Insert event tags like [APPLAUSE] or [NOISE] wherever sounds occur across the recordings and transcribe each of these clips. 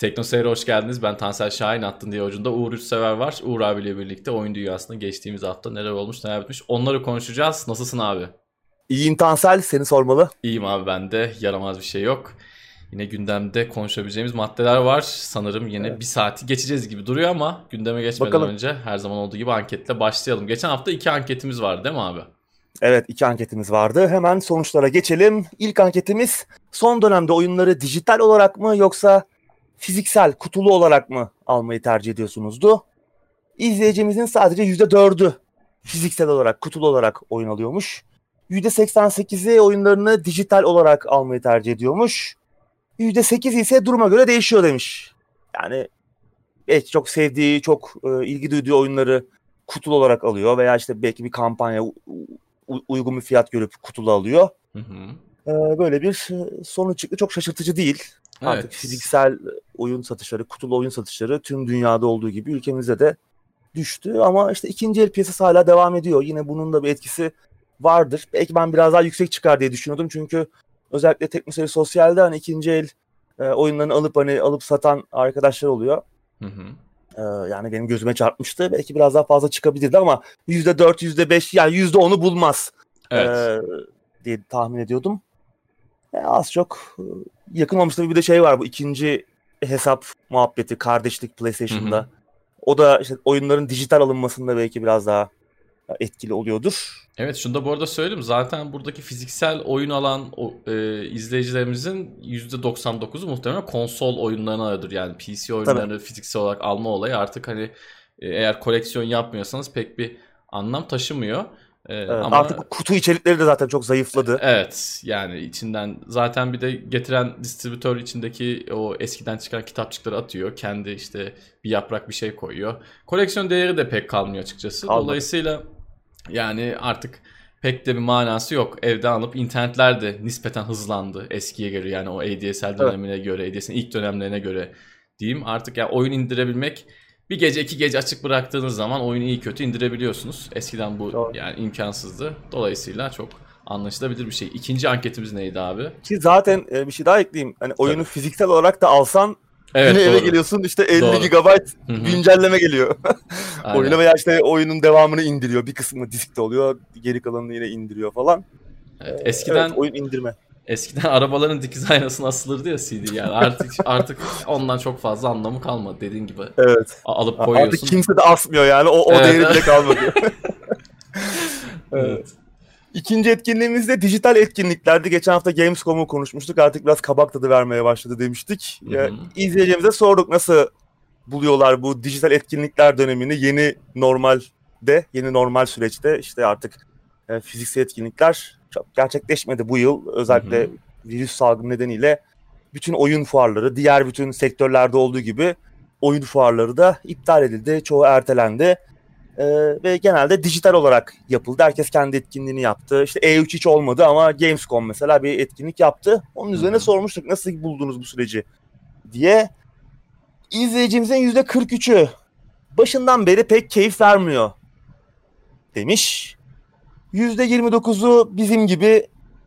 Tekno Seyir'e hoş geldiniz. Ben Tansel Şahin attın diye ucunda Uğur Üçsever var. Uğur abiyle birlikte oyun dünyasında geçtiğimiz hafta neler olmuş neler bitmiş onları konuşacağız. Nasılsın abi? İyiyim Tansel seni sormalı. İyiyim abi ben de yaramaz bir şey yok. Yine gündemde konuşabileceğimiz maddeler var. Sanırım yine evet. bir saati geçeceğiz gibi duruyor ama gündeme geçmeden Bakalım. önce her zaman olduğu gibi anketle başlayalım. Geçen hafta iki anketimiz vardı değil mi abi? Evet iki anketimiz vardı. Hemen sonuçlara geçelim. İlk anketimiz son dönemde oyunları dijital olarak mı yoksa fiziksel kutulu olarak mı almayı tercih ediyorsunuzdu? İzleyicimizin sadece %4'ü fiziksel olarak kutulu olarak oyun alıyormuş. %88'i oyunlarını dijital olarak almayı tercih ediyormuş. %8 ise duruma göre değişiyor demiş. Yani evet, çok sevdiği, çok e, ilgi duyduğu oyunları kutulu olarak alıyor veya işte belki bir kampanya uygun bir fiyat görüp kutulu alıyor. Hı hı. E, böyle bir e, sonuç çıktı. Çok şaşırtıcı değil. Evet. Artık fiziksel oyun satışları, kutulu oyun satışları tüm dünyada olduğu gibi ülkemizde de düştü. Ama işte ikinci el piyasası hala devam ediyor. Yine bunun da bir etkisi vardır. Belki ben biraz daha yüksek çıkar diye düşünüyordum. Çünkü özellikle Teknoseri Sosyal'de hani ikinci el e, oyunlarını alıp hani alıp satan arkadaşlar oluyor. Hı hı. E, yani benim gözüme çarpmıştı. Belki biraz daha fazla çıkabilirdi ama %4, %5 yani %10'u bulmaz. Evet. E, diye tahmin ediyordum. E, az çok yakınmamışta bir de şey var bu ikinci hesap muhabbeti kardeşlik PlayStation'da. Hı hı. O da işte oyunların dijital alınmasında belki biraz daha etkili oluyordur. Evet şunu da bu arada söyleyeyim. Zaten buradaki fiziksel oyun alan o, e, izleyicilerimizin %99'u muhtemelen konsol oyunlarına alıyordur. Yani PC oyunlarını Tabii. fiziksel olarak alma olayı artık hani e, eğer koleksiyon yapmıyorsanız pek bir anlam taşımıyor. Ee, evet, ama artık kutu içerikleri de zaten çok zayıfladı. Evet yani içinden zaten bir de getiren distribütör içindeki o eskiden çıkan kitapçıkları atıyor. Kendi işte bir yaprak bir şey koyuyor. Koleksiyon değeri de pek kalmıyor açıkçası. Kalmadı. Dolayısıyla yani artık pek de bir manası yok. Evde alıp internetler de nispeten hızlandı eskiye göre yani o ADSL dönemine evet. göre, ADSL'in ilk dönemlerine göre diyeyim. Artık yani oyun indirebilmek bir gece iki gece açık bıraktığınız zaman oyunu iyi kötü indirebiliyorsunuz. Eskiden bu Doğru. yani imkansızdı. Dolayısıyla çok anlaşılabilir bir şey. İkinci anketimiz neydi abi? Ki zaten e, bir şey daha ekleyeyim. Hani oyunu Tabii. fiziksel olarak da alsan Evet, Yine doğru. eve geliyorsun işte 50 doğru. GB güncelleme geliyor. [LAUGHS] Oyuna veya işte oyunun devamını indiriyor. Bir kısmı diskte oluyor. Geri kalanını yine indiriyor falan. Evet, eskiden evet, oyun indirme. Eskiden [LAUGHS] arabaların dikiz aynasına asılırdı ya CD yani. Artık [LAUGHS] artık ondan çok fazla anlamı kalmadı dediğin gibi. Evet. Alıp koyuyorsun. Artık kimse de asmıyor yani. O, o evet. değeri bile kalmadı. [LAUGHS] evet. İkinci etkinliğimiz de dijital etkinliklerdi. Geçen hafta Gamescom'u konuşmuştuk. Artık biraz kabak tadı vermeye başladı demiştik. Hı hı. İzleyicilerimize sorduk nasıl buluyorlar bu dijital etkinlikler dönemini yeni normalde, yeni normal süreçte işte artık e, fiziksel etkinlikler çok gerçekleşmedi bu yıl. Özellikle hı hı. virüs salgını nedeniyle bütün oyun fuarları, diğer bütün sektörlerde olduğu gibi oyun fuarları da iptal edildi. Çoğu ertelendi. Ee, ve genelde dijital olarak yapıldı. Herkes kendi etkinliğini yaptı. İşte E3 hiç olmadı ama Gamescom mesela bir etkinlik yaptı. Onun üzerine hı sormuştuk nasıl buldunuz bu süreci diye. İzleyicimizin %43'ü başından beri pek keyif vermiyor demiş. %29'u bizim gibi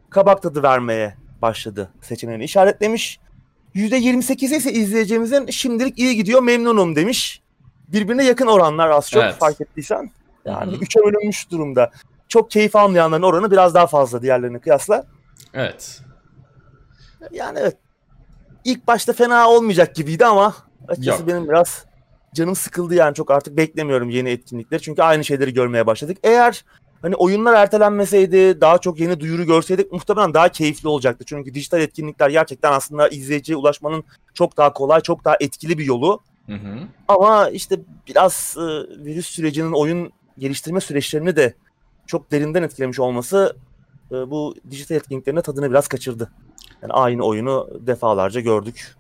kabak tadı vermeye başladı seçeneğini işaretlemiş. %28'i ise izleyicimizin şimdilik iyi gidiyor memnunum demiş. Birbirine yakın oranlar az çok evet. fark ettiysen. Yani Hı-hı. üçe bölünmüş durumda. Çok keyif almayanların oranı biraz daha fazla diğerlerine kıyasla. Evet. Yani evet. İlk başta fena olmayacak gibiydi ama açıkçası Yok. benim biraz canım sıkıldı yani çok artık beklemiyorum yeni etkinlikleri. Çünkü aynı şeyleri görmeye başladık. Eğer hani oyunlar ertelenmeseydi, daha çok yeni duyuru görseydik muhtemelen daha keyifli olacaktı. Çünkü dijital etkinlikler gerçekten aslında izleyiciye ulaşmanın çok daha kolay, çok daha etkili bir yolu. Hı hı. Ama işte biraz e, virüs sürecinin oyun geliştirme süreçlerini de çok derinden etkilemiş olması e, bu dijital etkinliklerine tadını biraz kaçırdı. Yani aynı oyunu defalarca gördük.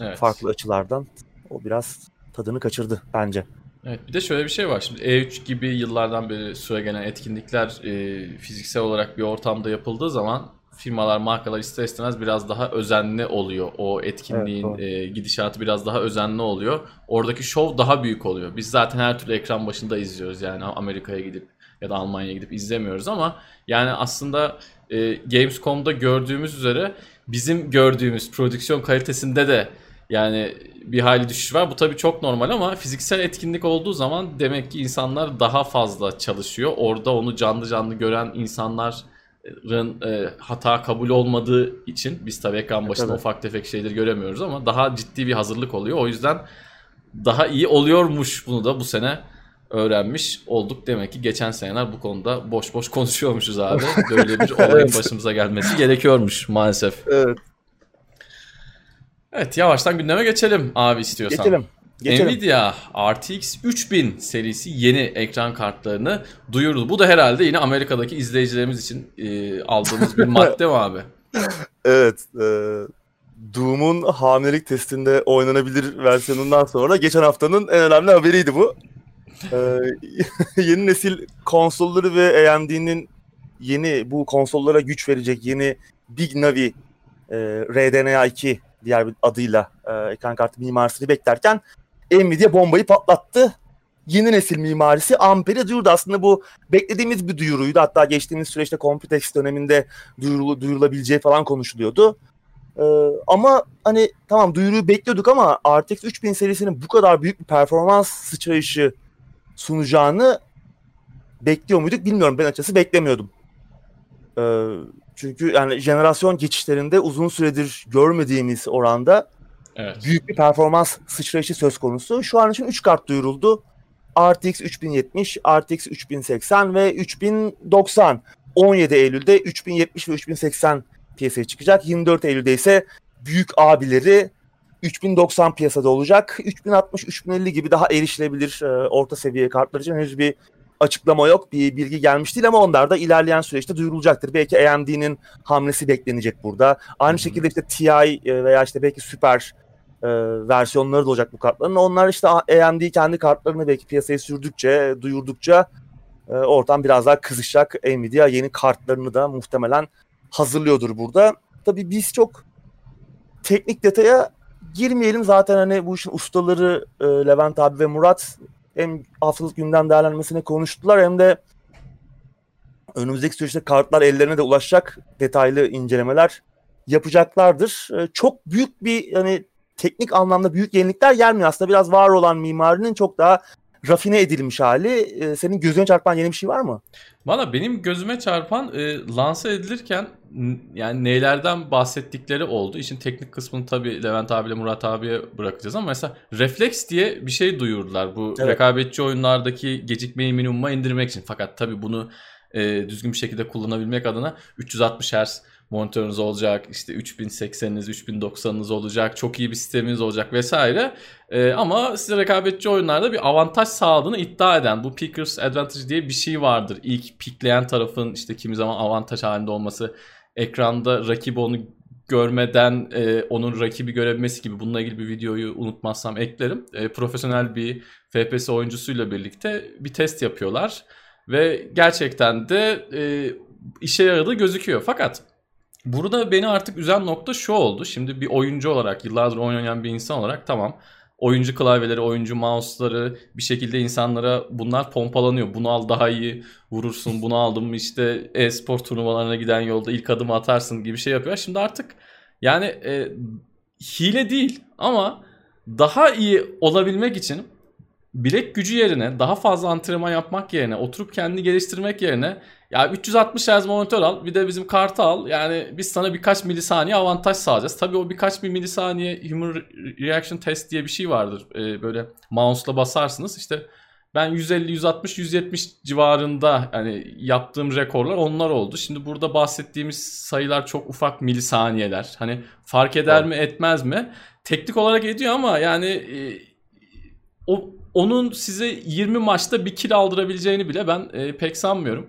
Evet. Farklı açılardan. O biraz tadını kaçırdı bence. Evet bir de şöyle bir şey var. Şimdi E3 gibi yıllardan beri süre gelen etkinlikler e, fiziksel olarak bir ortamda yapıldığı zaman firmalar, markalar ister istemez biraz daha özenli oluyor. O etkinliğin evet, e, gidişatı biraz daha özenli oluyor. Oradaki şov daha büyük oluyor. Biz zaten her türlü ekran başında izliyoruz yani Amerika'ya gidip ya da Almanya'ya gidip izlemiyoruz ama yani aslında e, Gamescom'da gördüğümüz üzere bizim gördüğümüz prodüksiyon kalitesinde de yani bir hayli düşüş var. Bu tabii çok normal ama fiziksel etkinlik olduğu zaman demek ki insanlar daha fazla çalışıyor. Orada onu canlı canlı gören insanların e, hata kabul olmadığı için biz tabii ekran başında tabii. ufak tefek şeyleri göremiyoruz ama daha ciddi bir hazırlık oluyor. O yüzden daha iyi oluyormuş bunu da bu sene öğrenmiş olduk. Demek ki geçen seneler bu konuda boş boş konuşuyormuşuz abi. [LAUGHS] Böyle bir olayın başımıza gelmesi gerekiyormuş maalesef. Evet. Evet yavaştan gündeme geçelim abi istiyorsan. Geçelim. Geçelim. Nvidia RTX 3000 serisi yeni ekran kartlarını duyurdu. Bu da herhalde yine Amerika'daki izleyicilerimiz için e, aldığımız bir [LAUGHS] madde mi abi? Evet. E, Doom'un hamilelik testinde oynanabilir versiyonundan sonra geçen haftanın en önemli haberiydi bu. E, [LAUGHS] yeni nesil konsolları ve AMD'nin yeni bu konsollara güç verecek yeni Big Navi e, RDNA 2 diğer bir adıyla e, ekran kartı mimarisini beklerken Nvidia bombayı patlattı. Yeni nesil mimarisi Ampere'i duyurdu. Aslında bu beklediğimiz bir duyuruydu. Hatta geçtiğimiz süreçte Computex döneminde duyurul, duyurulabileceği falan konuşuluyordu. Ee, ama hani tamam duyuruyu bekliyorduk ama RTX 3000 serisinin bu kadar büyük bir performans sıçrayışı sunacağını bekliyor muyduk bilmiyorum. Ben açıkçası beklemiyordum. Ee, çünkü yani jenerasyon geçişlerinde uzun süredir görmediğimiz oranda evet. büyük bir performans sıçrayışı söz konusu. Şu an için 3 kart duyuruldu. RTX 3070, RTX 3080 ve 3090. 17 Eylül'de 3070 ve 3080 piyasaya çıkacak. 24 Eylül'de ise büyük abileri 3090 piyasada olacak. 3060, 3050 gibi daha erişilebilir e, orta seviye kartlar için henüz bir açıklama yok, bir bilgi gelmiş değil ama onlar da ilerleyen süreçte duyurulacaktır. Belki AMD'nin hamlesi beklenecek burada. Aynı şekilde işte TI e, veya işte belki Super e, versiyonları da olacak bu kartların. Onlar işte AMD kendi kartlarını belki piyasaya sürdükçe, duyurdukça e, ortam biraz daha kızışacak. Nvidia yeni kartlarını da muhtemelen hazırlıyordur burada. Tabii biz çok teknik detaya girmeyelim zaten hani bu işin ustaları e, Levent abi ve Murat hem haftalık gündem değerlenmesine konuştular hem de önümüzdeki süreçte kartlar ellerine de ulaşacak detaylı incelemeler yapacaklardır. Ee, çok büyük bir hani teknik anlamda büyük yenilikler gelmiyor. Aslında biraz var olan mimarinin çok daha rafine edilmiş hali. Ee, senin gözüne çarpan yeni bir şey var mı? Valla benim gözüme çarpan e, lanse edilirken yani neylerden bahsettikleri oldu. İşin teknik kısmını tabii Levent abiyle Murat abiye bırakacağız ama mesela refleks diye bir şey duyurdular. Bu evet. rekabetçi oyunlardaki gecikmeyi minimuma indirmek için. Fakat tabii bunu e, düzgün bir şekilde kullanabilmek adına 360 Hz monitörünüz olacak. işte 3080'iniz, 3090'ınız olacak. Çok iyi bir sisteminiz olacak vesaire. Ee, ama size rekabetçi oyunlarda bir avantaj sağladığını iddia eden bu Pickers Advantage diye bir şey vardır. İlk pikleyen tarafın işte kimi zaman avantaj halinde olması. Ekranda rakibi onu görmeden e, onun rakibi görebilmesi gibi bununla ilgili bir videoyu unutmazsam eklerim. E, profesyonel bir FPS oyuncusuyla birlikte bir test yapıyorlar ve gerçekten de e, işe yaradığı gözüküyor. Fakat Burada beni artık üzen nokta şu oldu. Şimdi bir oyuncu olarak, yıllardır oynayan bir insan olarak tamam. Oyuncu klavyeleri, oyuncu mouse'ları bir şekilde insanlara bunlar pompalanıyor. Bunu al daha iyi vurursun, bunu aldım mı işte e-spor turnuvalarına giden yolda ilk adımı atarsın gibi şey yapıyor. Şimdi artık yani e, hile değil ama daha iyi olabilmek için bilek gücü yerine daha fazla antrenman yapmak yerine oturup kendini geliştirmek yerine ya 360 Hz monitör al bir de bizim kartı al. Yani biz sana birkaç milisaniye avantaj sağlayacağız. Tabii o birkaç bir milisaniye human reaction test diye bir şey vardır. Ee, böyle mouse'la basarsınız işte ben 150, 160, 170 civarında yani yaptığım rekorlar onlar oldu. Şimdi burada bahsettiğimiz sayılar çok ufak milisaniyeler. Hani fark eder evet. mi etmez mi? Teknik olarak ediyor ama yani e, o onun size 20 maçta bir kill aldırabileceğini bile ben e, pek sanmıyorum.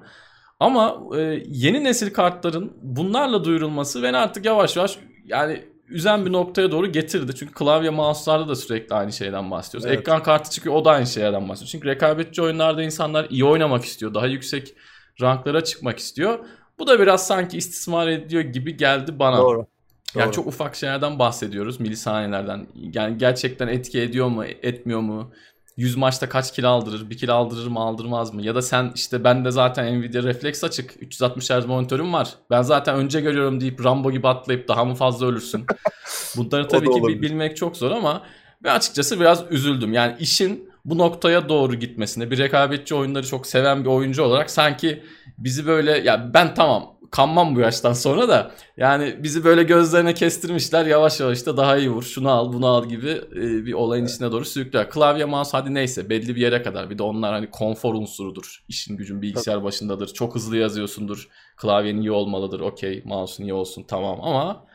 Ama e, yeni nesil kartların bunlarla duyurulması beni artık yavaş yavaş yani üzen bir noktaya doğru getirdi. Çünkü klavye mouse'larda da sürekli aynı şeyden bahsediyoruz. Evet. Ekran kartı çıkıyor o da aynı şeylerden bahsediyor. Çünkü rekabetçi oyunlarda insanlar iyi oynamak istiyor. Daha yüksek ranklara çıkmak istiyor. Bu da biraz sanki istismar ediyor gibi geldi bana. Doğru. Yani Doğru. çok ufak şeylerden bahsediyoruz milisaniyelerden. Yani gerçekten etki ediyor mu, etmiyor mu? 100 maçta kaç kilo aldırır, bir kilo aldırır mı aldırmaz mı? Ya da sen işte ben de zaten Nvidia Reflex açık 360 Hz monitörüm var. Ben zaten önce görüyorum deyip Rambo gibi atlayıp daha mı fazla ölürsün? [LAUGHS] Bunları tabii ki olabilir. bilmek çok zor ama Ve açıkçası biraz üzüldüm. Yani işin bu noktaya doğru gitmesine bir rekabetçi oyunları çok seven bir oyuncu olarak sanki bizi böyle ya ben tamam kanmam bu yaştan sonra da yani bizi böyle gözlerine kestirmişler yavaş yavaş da daha iyi vur şunu al bunu al gibi e, bir olayın içine doğru sürüklüyor. Klavye mouse hadi neyse belli bir yere kadar bir de onlar hani konfor unsurudur. İşin gücün bilgisayar başındadır. Çok hızlı yazıyorsundur. Klavyenin iyi olmalıdır. Okey mouse'un iyi olsun tamam ama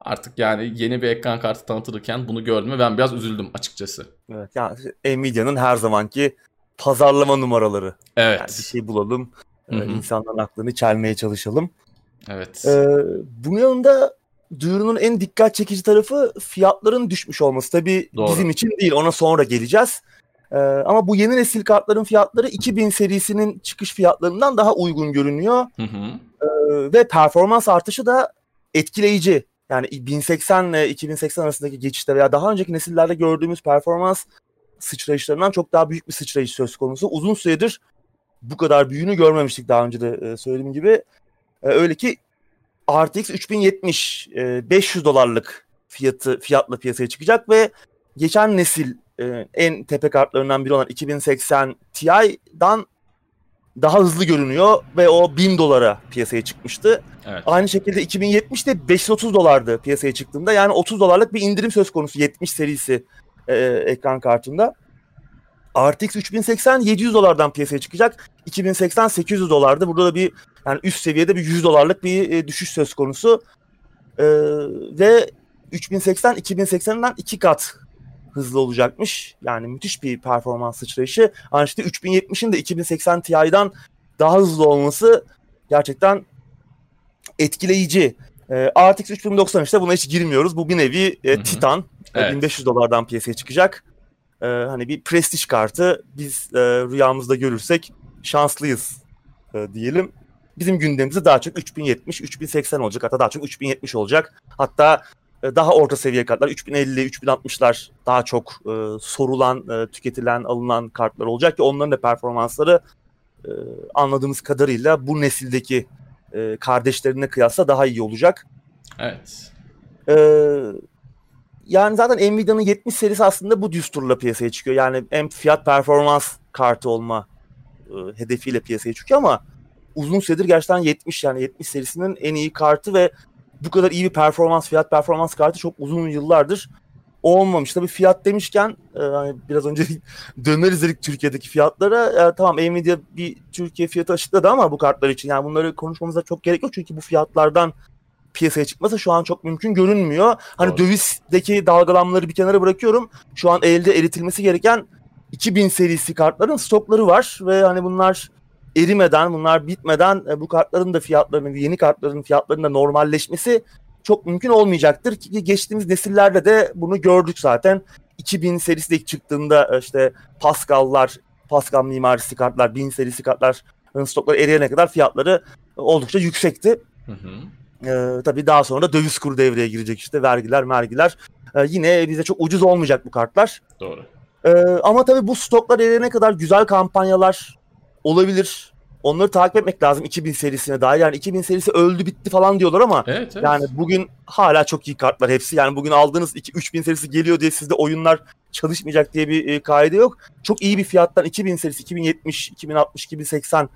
artık yani yeni bir ekran kartı tanıtılırken bunu gördüm ve ben biraz üzüldüm açıkçası. Evet yani Nvidia'nın her zamanki pazarlama numaraları. Evet. Yani bir şey bulalım. Hı-hı. insanların aklını çelmeye çalışalım. Evet. Ee, bunun yanında duyurunun en dikkat çekici tarafı fiyatların düşmüş olması. Tabii Doğru. bizim için değil ona sonra geleceğiz. Ee, ama bu yeni nesil kartların fiyatları 2000 serisinin çıkış fiyatlarından daha uygun görünüyor. Hı hı. Ee, ve performans artışı da etkileyici. Yani 1080 ile 2080 arasındaki geçişte veya daha önceki nesillerde gördüğümüz performans sıçrayışlarından çok daha büyük bir sıçrayış söz konusu. Uzun süredir bu kadar büyüğünü görmemiştik daha önce de e, söylediğim gibi. E, öyle ki RTX 3070 500 dolarlık fiyatı fiyatla piyasaya çıkacak ve geçen nesil e, en tepe kartlarından biri olan 2080 Ti'dan daha hızlı görünüyor ve o 1000 dolara piyasaya çıkmıştı. Evet. Aynı şekilde 2070'te 530 dolardı piyasaya çıktığında. Yani 30 dolarlık bir indirim söz konusu 70 serisi e, ekran kartında. RTX 3080 700 dolardan piyasaya çıkacak. 2080 800 dolardı. Burada da bir yani üst seviyede bir 100 dolarlık bir e, düşüş söz konusu. E, ve 3080 2080'den iki kat hızlı olacakmış. Yani müthiş bir performans sıçrayışı. Aynı işte 3070'in de 2080 Ti'den daha hızlı olması gerçekten etkileyici. E, RTX 3090 işte buna hiç girmiyoruz. Bu bir nevi e, Titan. Evet. 1500 dolardan piyasaya çıkacak. E, hani bir prestij kartı biz e, rüyamızda görürsek şanslıyız e, diyelim. Bizim gündemimizde daha çok 3070, 3080 olacak. Hatta daha çok 3070 olacak. Hatta e, daha orta seviye kartlar 3050, 3060'lar daha çok e, sorulan, e, tüketilen, alınan kartlar olacak ki onların da performansları e, anladığımız kadarıyla bu nesildeki e, kardeşlerine kıyasla daha iyi olacak. Evet. E, yani zaten Nvidia'nın 70 serisi aslında bu düsturla piyasaya çıkıyor. Yani hem fiyat performans kartı olma e, hedefiyle piyasaya çıkıyor ama uzun süredir gerçekten 70 yani 70 serisinin en iyi kartı ve bu kadar iyi bir performans, fiyat performans kartı çok uzun yıllardır olmamış. Tabii fiyat demişken e, hani biraz önce [LAUGHS] döneriz dedik Türkiye'deki fiyatlara. E, tamam Nvidia bir Türkiye fiyatı açıkladı ama bu kartlar için yani bunları konuşmamıza çok gerek yok çünkü bu fiyatlardan piyasaya çıkması şu an çok mümkün görünmüyor. Hani Doğru. dövizdeki dalgalanmaları bir kenara bırakıyorum. Şu an elde eritilmesi gereken 2000 serisi kartların stokları var ve hani bunlar erimeden, bunlar bitmeden e, bu kartların da fiyatlarının, yeni kartların fiyatlarının da normalleşmesi çok mümkün olmayacaktır ki geçtiğimiz nesillerde de bunu gördük zaten. 2000 serisi de çıktığında e, işte Pascal'lar, Pascal mimarisi kartlar, 1000 serisi kartlar stokları eriyene kadar fiyatları oldukça yüksekti. Hı hı. Ee, tabii daha sonra döviz kuru devreye girecek işte vergiler mergiler. Ee, yine bize çok ucuz olmayacak bu kartlar. Doğru. Ee, ama tabii bu stoklar eriyene kadar güzel kampanyalar olabilir. Onları takip etmek lazım 2000 serisine dair. Yani 2000 serisi öldü bitti falan diyorlar ama evet, evet. yani bugün hala çok iyi kartlar hepsi. Yani bugün aldığınız 2 3000 serisi geliyor diye sizde oyunlar çalışmayacak diye bir e, kaide yok. Çok iyi bir fiyattan 2000 serisi 2070, 2060, 2080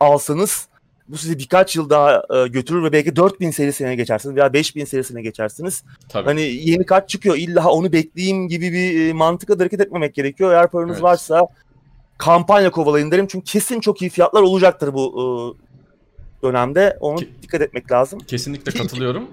alsanız bu sizi birkaç yıl daha e, götürür ve belki 4000 serisine geçersiniz veya 5000 serisine geçersiniz. Tabii. Hani yeni kart çıkıyor illa onu bekleyeyim gibi bir e, mantıkla hareket etmemek gerekiyor. Eğer paranız evet. varsa kampanya kovalayın derim. Çünkü kesin çok iyi fiyatlar olacaktır bu e, dönemde. Onu Ke- dikkat etmek lazım. Kesinlikle katılıyorum.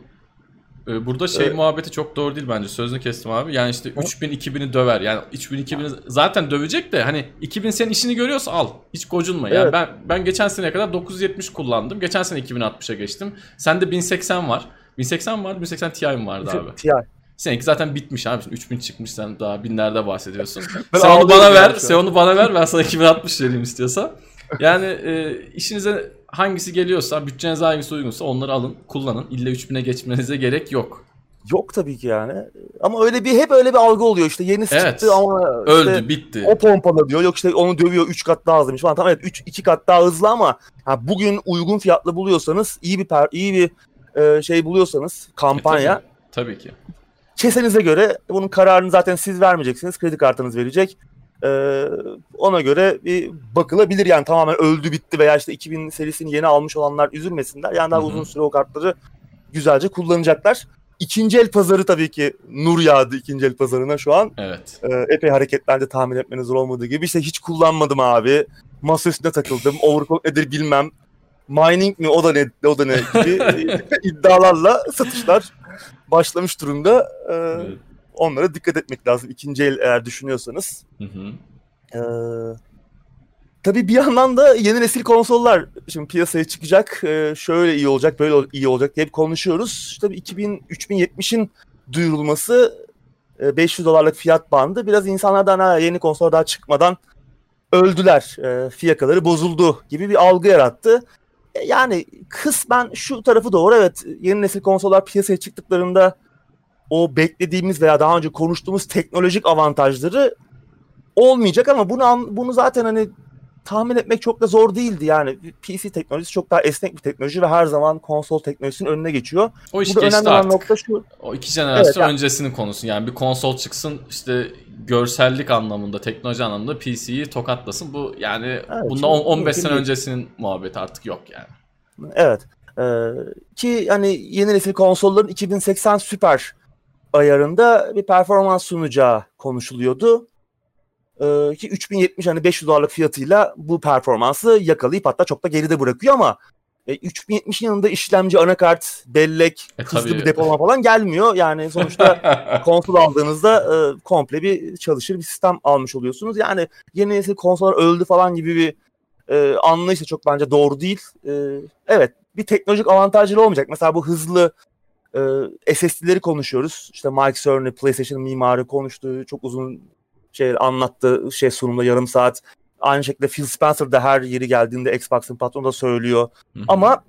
Ee, burada şey evet. muhabbeti çok doğru değil bence. Sözünü kestim abi. Yani işte 3000 2000'i döver. Yani 3000 2000'i zaten dövecek de hani 2000 senin işini görüyorsa al. Hiç gocunma. Yani evet. ben ben geçen seneye kadar 970 kullandım. Geçen sene 2060'a geçtim. Sende 1080 var. 1080 vardı, 1080 Ti'm vardı abi. Ti. Seninki zaten bitmiş abi. 3000 çıkmış sen daha binlerde bahsediyorsun. [LAUGHS] sen onu bana ver. Sen onu bana ver. Ben sana 2060 vereyim istiyorsa. Yani e, işinize hangisi geliyorsa, bütçenize hangisi uygunsa onları alın, kullanın. İlla 3000'e geçmenize gerek yok. Yok tabii ki yani. Ama öyle bir hep öyle bir algı oluyor işte yeni evet. çıktı ama işte öldü bitti. O pompala diyor. Yok işte onu dövüyor 3 kat daha hızlıymış falan. Tamam evet 3 2 kat daha hızlı ama ha, bugün uygun fiyatlı buluyorsanız iyi bir per, iyi bir e, şey buluyorsanız kampanya e, tabii. tabii ki kesenize göre bunun kararını zaten siz vermeyeceksiniz. Kredi kartınız verecek. Ee, ona göre bir bakılabilir yani tamamen öldü bitti veya işte 2000 serisini yeni almış olanlar üzülmesinler. Yani daha Hı-hı. uzun süre o kartları güzelce kullanacaklar. İkinci el pazarı tabii ki nur yağdı ikinci el pazarına şu an. Evet. Ee, epey hareketlerde tahmin etmeniz zor olmadığı gibi. İşte hiç kullanmadım abi. Masa üstünde takıldım. Overclock nedir bilmem. Mining mi o da ne o da ne gibi [LAUGHS] iddialarla satışlar başlamış durumda. Ee, evet. Onlara dikkat etmek lazım. İkinci el eğer düşünüyorsanız. Hı hı. Ee, tabii bir yandan da yeni nesil konsollar şimdi piyasaya çıkacak. Ee, şöyle iyi olacak, böyle iyi olacak diye hep konuşuyoruz. Tabii 2000 3070'in duyurulması 500 e, dolarlık fiyat bandı. Biraz insanlardan ha, yeni konsol daha çıkmadan öldüler. E, fiyakaları bozuldu gibi bir algı yarattı. E, yani kısmen şu tarafı doğru. Evet yeni nesil konsollar piyasaya çıktıklarında o beklediğimiz veya daha önce konuştuğumuz teknolojik avantajları olmayacak ama bunu bunu zaten hani tahmin etmek çok da zor değildi yani. PC teknolojisi çok daha esnek bir teknoloji ve her zaman konsol teknolojisinin önüne geçiyor. O iş Burada geçti artık. Nokta şu. O iki jenerasyon evet, yani. öncesinin konusu. Yani bir konsol çıksın işte görsellik anlamında, teknoloji anlamında PC'yi tokatlasın. Bu yani evet, bunda 15 sene öncesinin muhabbeti artık yok yani. Evet. Ee, ki hani yeni nesil konsolların 2080 Super ayarında bir performans sunacağı konuşuluyordu. Ee, ki 3070 hani 500 dolarlık fiyatıyla bu performansı yakalayıp hatta çok da geride bırakıyor ama e, 3070'in yanında işlemci, anakart, bellek, e, hızlı tabii. bir depolama falan gelmiyor. Yani sonuçta [LAUGHS] konsol aldığınızda e, komple bir çalışır bir sistem almış oluyorsunuz. Yani yeni nesil konsollar öldü falan gibi bir e, anlayış da çok bence doğru değil. E, evet bir teknolojik avantajları olmayacak. Mesela bu hızlı e, SSD'leri konuşuyoruz. İşte Mike Cerny, PlayStation mimarı konuştu. Çok uzun şey anlattı şey sunumda yarım saat. Aynı şekilde Phil Spencer da her yeri geldiğinde Xbox'ın patronu da söylüyor. Hı-hı. Ama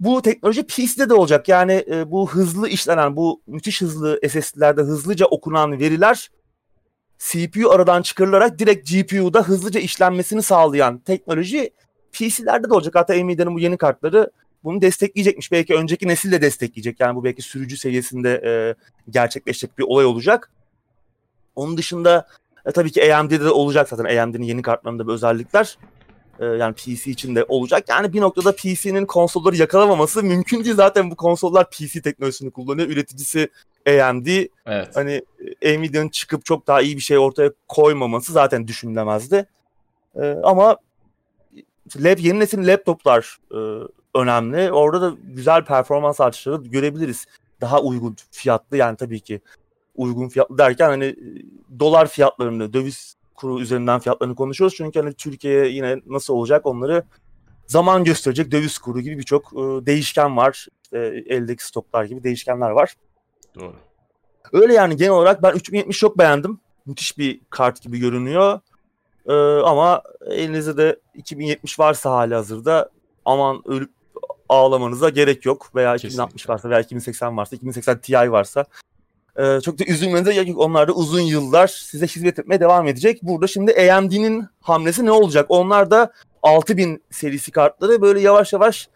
bu teknoloji PC'de de olacak. Yani e, bu hızlı işlenen, bu müthiş hızlı SSD'lerde hızlıca okunan veriler CPU aradan çıkarılarak direkt GPU'da hızlıca işlenmesini sağlayan teknoloji PC'lerde de olacak. Hatta Nvidia'nın bu yeni kartları bunu destekleyecekmiş. Belki önceki nesil de destekleyecek. Yani bu belki sürücü seviyesinde e, gerçekleşecek bir olay olacak. Onun dışında e, tabii ki AMD'de de olacak zaten. AMD'nin yeni kartlarında bir özellikler. E, yani PC için de olacak. Yani bir noktada PC'nin konsolları yakalamaması mümkün değil. Zaten bu konsollar PC teknolojisini kullanıyor. Üreticisi AMD. Evet. Hani e, Nvidia'nın çıkıp çok daha iyi bir şey ortaya koymaması zaten düşünülemezdi. E, ama lab, yeni nesil laptoplar e, önemli. Orada da güzel performans artışları görebiliriz. Daha uygun fiyatlı yani tabii ki uygun fiyatlı derken hani dolar fiyatlarını, döviz kuru üzerinden fiyatlarını konuşuyoruz. Çünkü hani Türkiye yine nasıl olacak onları zaman gösterecek döviz kuru gibi birçok e, değişken var. İşte eldeki stoklar gibi değişkenler var. Doğru. Öyle yani genel olarak ben 3070 çok beğendim. Müthiş bir kart gibi görünüyor. Ee, ama elinizde de 2070 varsa hali hazırda aman ölüp ağlamanıza gerek yok. Veya Kesinlikle. 2060 varsa veya 2080 varsa, 2080 Ti varsa ee, çok da üzülmenize gerek yok. Onlar da uzun yıllar size hizmet etmeye devam edecek. Burada şimdi AMD'nin hamlesi ne olacak? Onlar da 6000 serisi kartları böyle yavaş yavaş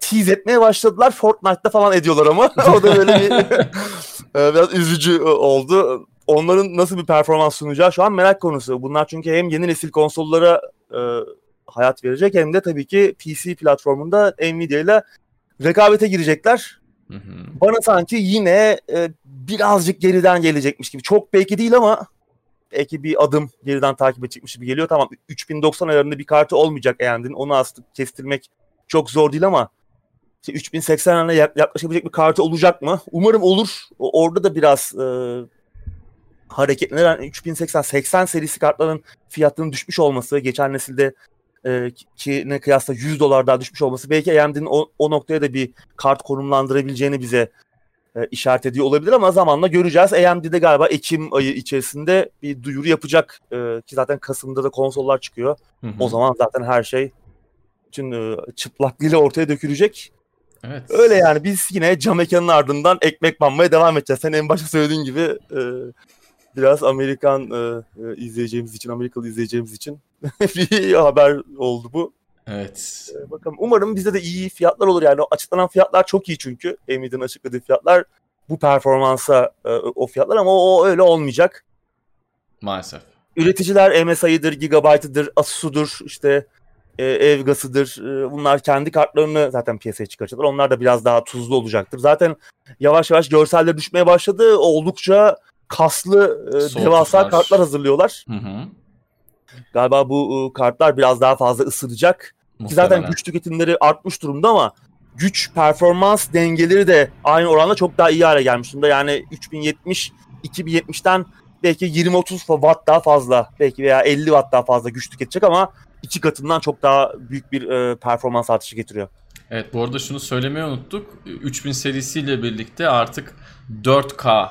tease etmeye başladılar. Fortnite'da falan ediyorlar ama. [LAUGHS] o da böyle bir [LAUGHS] e, biraz üzücü oldu. Onların nasıl bir performans sunacağı şu an merak konusu. Bunlar çünkü hem yeni nesil konsollara e, hayat verecek hem de tabii ki PC platformunda Nvidia ile rekabete girecekler. Hı hı. Bana sanki yine e, birazcık geriden gelecekmiş gibi. Çok belki değil ama belki bir adım geriden takip edecekmiş gibi geliyor. Tamam 3090 ayarında bir kartı olmayacak AMD'nin. Onu aslında kestirmek çok zor değil ama işte 3080 ayarına yaklaşabilecek bir kartı olacak mı? Umarım olur. Orada da biraz e, hareketlenir. Yani 3080 80 serisi kartların fiyatının düşmüş olması geçen nesilde e, ki ne kıyasla 100 dolar daha düşmüş olması belki AMD'nin o, o noktaya da bir kart konumlandırabileceğini bize e, işaret ediyor olabilir ama zamanla göreceğiz. AMD'de galiba Ekim ayı içerisinde bir duyuru yapacak e, ki zaten Kasım'da da konsollar çıkıyor. Hı hı. O zaman zaten her şey bütün e, çıplaklığıyla ortaya dökülecek. Evet. Öyle yani biz yine cam mekanın ardından ekmek banmaya devam edeceğiz. Sen en başta söylediğin gibi e, biraz Amerikan e, e, izleyeceğimiz için, Amerikalı izleyeceğimiz için [LAUGHS] bir haber oldu bu. Evet. Ee, bakalım umarım bizde de iyi fiyatlar olur yani açıklanan fiyatlar çok iyi çünkü Nvidia'nın açıkladığı fiyatlar bu performansa e, o fiyatlar ama o, öyle olmayacak. Maalesef. Üreticiler MSI'dır, Gigabyte'ıdır, Asus'udur, işte e, Evgas'ıdır. E, bunlar kendi kartlarını zaten piyasaya çıkaracaklar. Onlar da biraz daha tuzlu olacaktır. Zaten yavaş yavaş görseller düşmeye başladı. Oldukça kaslı, e, devasa kartlar hazırlıyorlar. Hı hı. Galiba bu e, kartlar biraz daha fazla ısınacak. Ki zaten güç tüketimleri artmış durumda ama güç performans dengeleri de aynı oranda çok daha iyi hale gelmiş durumda. Yani 3070 2070'ten belki 20-30 watt daha fazla belki veya 50 watt daha fazla güç tüketecek ama iki katından çok daha büyük bir e, performans artışı getiriyor. Evet bu arada şunu söylemeyi unuttuk. 3000 serisiyle birlikte artık 4K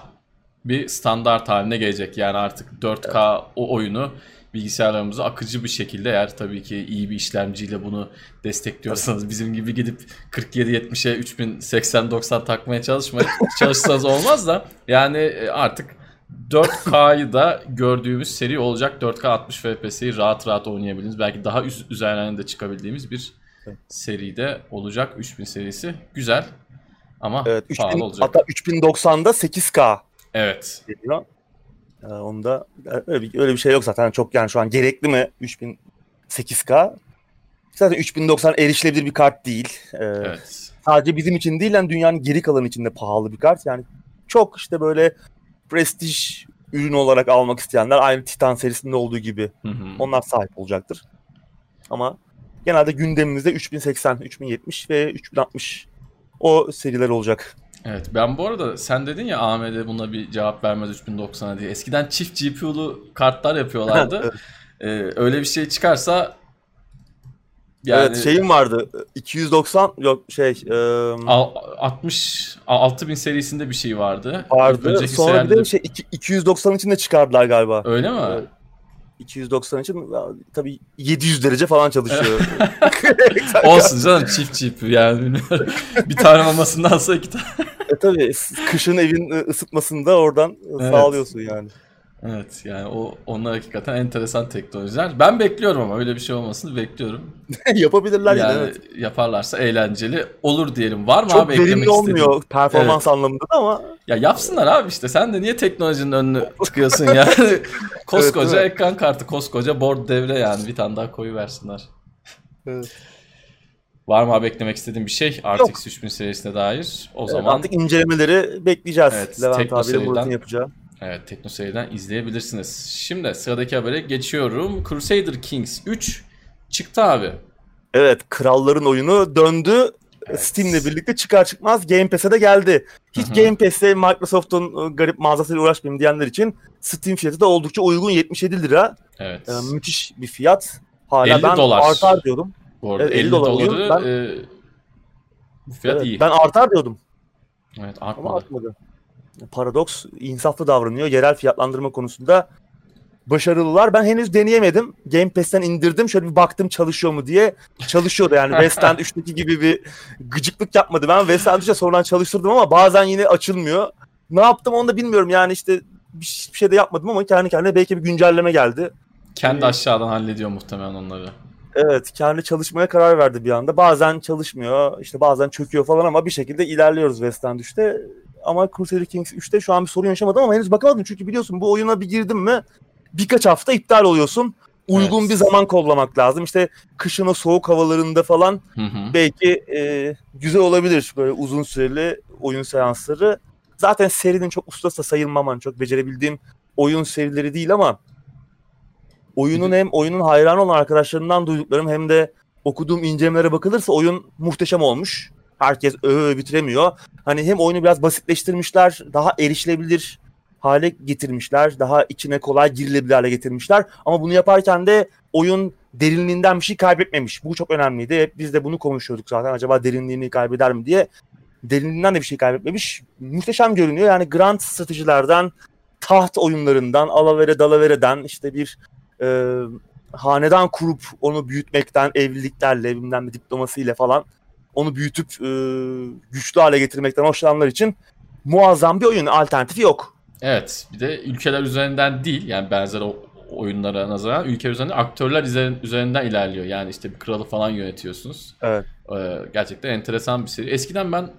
bir standart haline gelecek. Yani artık 4K evet. o oyunu bilgisayarlarımıza akıcı bir şekilde eğer tabii ki iyi bir işlemciyle bunu destekliyorsanız bizim gibi gidip 47-70'e 3080-90 takmaya çalışmayın. [LAUGHS] çalışsanız olmaz da yani e, artık 4K'yı da gördüğümüz seri olacak. 4K 60 FPS'yi rahat rahat oynayabildiğimiz belki daha üst üzerlerine de çıkabildiğimiz bir seride olacak 3000 serisi. Güzel ama evet, 3000, pahalı olacak. Hatta 3090'da 8K. Evet. Geliyor. Ee, onda öyle bir, öyle bir şey yok zaten. Çok yani şu an gerekli mi 3000 8K? Zaten 3090 erişilebilir bir kart değil. Ee, evet. Sadece bizim için değil, yani dünyanın geri kalanı için de pahalı bir kart. Yani çok işte böyle prestij ürünü olarak almak isteyenler aynı Titan serisinde olduğu gibi hı hı. onlar sahip olacaktır. Ama genelde gündemimizde 3080, 3070 ve 3060 o seriler olacak. Evet ben bu arada sen dedin ya AMD buna bir cevap vermez 3090'a diye. Eskiden çift GPU'lu kartlar yapıyorlardı. [LAUGHS] ee, öyle bir şey çıkarsa yani... Evet şeyim vardı 290 yok şey e... 60 6000 serisinde bir şey vardı. Vardı. Önceki Sonra bir de şey 290 için de çıkardılar galiba. Öyle mi? Evet. 290 için tabii 700 derece falan çalışıyor. [LAUGHS] Olsun canım çift çift yani bilmiyorum. [LAUGHS] bir tane olmasındansa iki tane. e tabii kışın evin ısıtmasında oradan evet. sağlıyorsun yani. Evet yani o onlar hakikaten enteresan teknolojiler. Ben bekliyorum ama öyle bir şey olmasını bekliyorum. [LAUGHS] Yapabilirler yani. evet. Yaparlarsa eğlenceli olur diyelim. Var mı Çok abi eklemek verimli olmuyor istediğin? performans evet. anlamında da ama. Ya yapsınlar abi işte sen de niye teknolojinin önünü tıkıyorsun [LAUGHS] yani. [LAUGHS] koskoca evet, ekran kartı, koskoca board devre yani bir tane daha koyu versinler. Evet. Var mı abi eklemek istediğin bir şey RTX 3000 serisine dair? O evet, zaman artık incelemeleri bekleyeceğiz. Evet, Levent abiyle Murat'ın yapacağı. Evet TeknoSeyir'den izleyebilirsiniz. Şimdi sıradaki habere geçiyorum. Crusader Kings 3 çıktı abi. Evet kralların oyunu döndü. Evet. Steam'le birlikte çıkar çıkmaz Game Pass'e de geldi. Hiç Hı-hı. Game Pass'e Microsoft'un e, garip mağazasıyla uğraşmayayım diyenler için Steam fiyatı da oldukça uygun 77 lira. Evet. Ee, müthiş bir fiyat. Hala 50 ben dolar. artar diyordum. Bu arada evet, 50, 50 dolar doları ben, e, bu fiyat evet, iyi. Ben artar diyordum. Evet artmadı. Ama artmadı. Paradox insaflı davranıyor. Yerel fiyatlandırma konusunda başarılılar. Ben henüz deneyemedim. Game Pass'ten indirdim. Şöyle bir baktım çalışıyor mu diye. Çalışıyordu yani. [LAUGHS] West End 3'teki gibi bir gıcıklık yapmadı. Ben West End 3'e sonradan çalıştırdım ama bazen yine açılmıyor. Ne yaptım onu da bilmiyorum. Yani işte bir şey de yapmadım ama kendi kendine belki bir güncelleme geldi. Kendi aşağıdan hallediyor muhtemelen onları. Evet kendi çalışmaya karar verdi bir anda. Bazen çalışmıyor işte bazen çöküyor falan ama bir şekilde ilerliyoruz West End 3'te ama Crusader Kings 3'te şu an bir sorun yaşamadım ama henüz bakamadım. Çünkü biliyorsun bu oyuna bir girdim mi birkaç hafta iptal oluyorsun. Uygun evet. bir zaman kollamak lazım. İşte kışın o soğuk havalarında falan hı hı. belki e, güzel olabilir böyle uzun süreli oyun seansları. Zaten serinin çok ustası sayılmam hani çok becerebildiğim oyun serileri değil ama oyunun hem oyunun hayran olan arkadaşlarından duyduklarım hem de okuduğum incelemelere bakılırsa oyun muhteşem olmuş. Herkes öve bitiremiyor. Hani hem oyunu biraz basitleştirmişler, daha erişilebilir hale getirmişler. Daha içine kolay girilebilir hale getirmişler. Ama bunu yaparken de oyun derinliğinden bir şey kaybetmemiş. Bu çok önemliydi. Hep biz de bunu konuşuyorduk zaten. Acaba derinliğini kaybeder mi diye. Derinliğinden de bir şey kaybetmemiş. Muhteşem görünüyor. Yani grand stratejilerden, taht oyunlarından, alavere dalavereden işte bir e, hanedan kurup onu büyütmekten, evliliklerle, bilmem diplomasıyla falan onu büyütüp e, güçlü hale getirmekten hoşlananlar için muazzam bir oyun. Alternatifi yok. Evet. Bir de ülkeler üzerinden değil yani benzer o oyunlara nazaran ülke üzerinden aktörler üzerinden ilerliyor. Yani işte bir kralı falan yönetiyorsunuz. Evet. Ee, gerçekten enteresan bir seri. Eskiden ben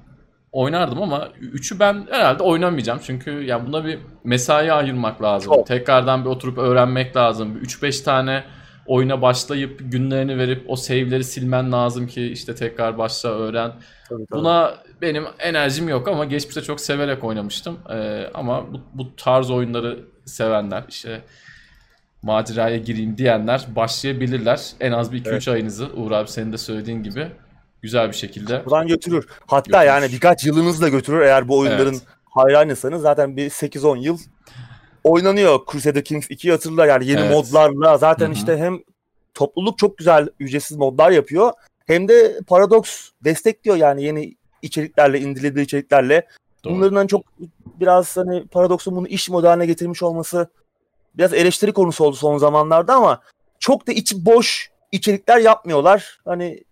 oynardım ama 3'ü ben herhalde oynamayacağım. Çünkü ya buna bir mesai ayırmak lazım. Çok. Tekrardan bir oturup öğrenmek lazım. 3-5 tane oyuna başlayıp günlerini verip o save'leri silmen lazım ki işte tekrar başla öğren. Tabii, tabii. Buna benim enerjim yok ama geçmişte çok severek oynamıştım. Ee, ama bu, bu tarz oyunları sevenler işte maceraya gireyim diyenler başlayabilirler. En az bir 2-3 evet. ayınızı Uğur abi senin de söylediğin gibi güzel bir şekilde. Buradan götürür. Hatta götürür. yani birkaç yılınızı da götürür eğer bu oyunların evet. hayranıysanız zaten bir 8-10 yıl oynanıyor Crusader Kings 2'yi hatırla yani yeni evet. modlarla zaten Hı-hı. işte hem topluluk çok güzel ücretsiz modlar yapıyor hem de Paradox destekliyor yani yeni içeriklerle indirilebilir içeriklerle. Doğru. Bunlardan çok biraz hani Paradox'un bunu iş modeline getirmiş olması biraz eleştiri konusu oldu son zamanlarda ama çok da içi boş içerikler yapmıyorlar. Hani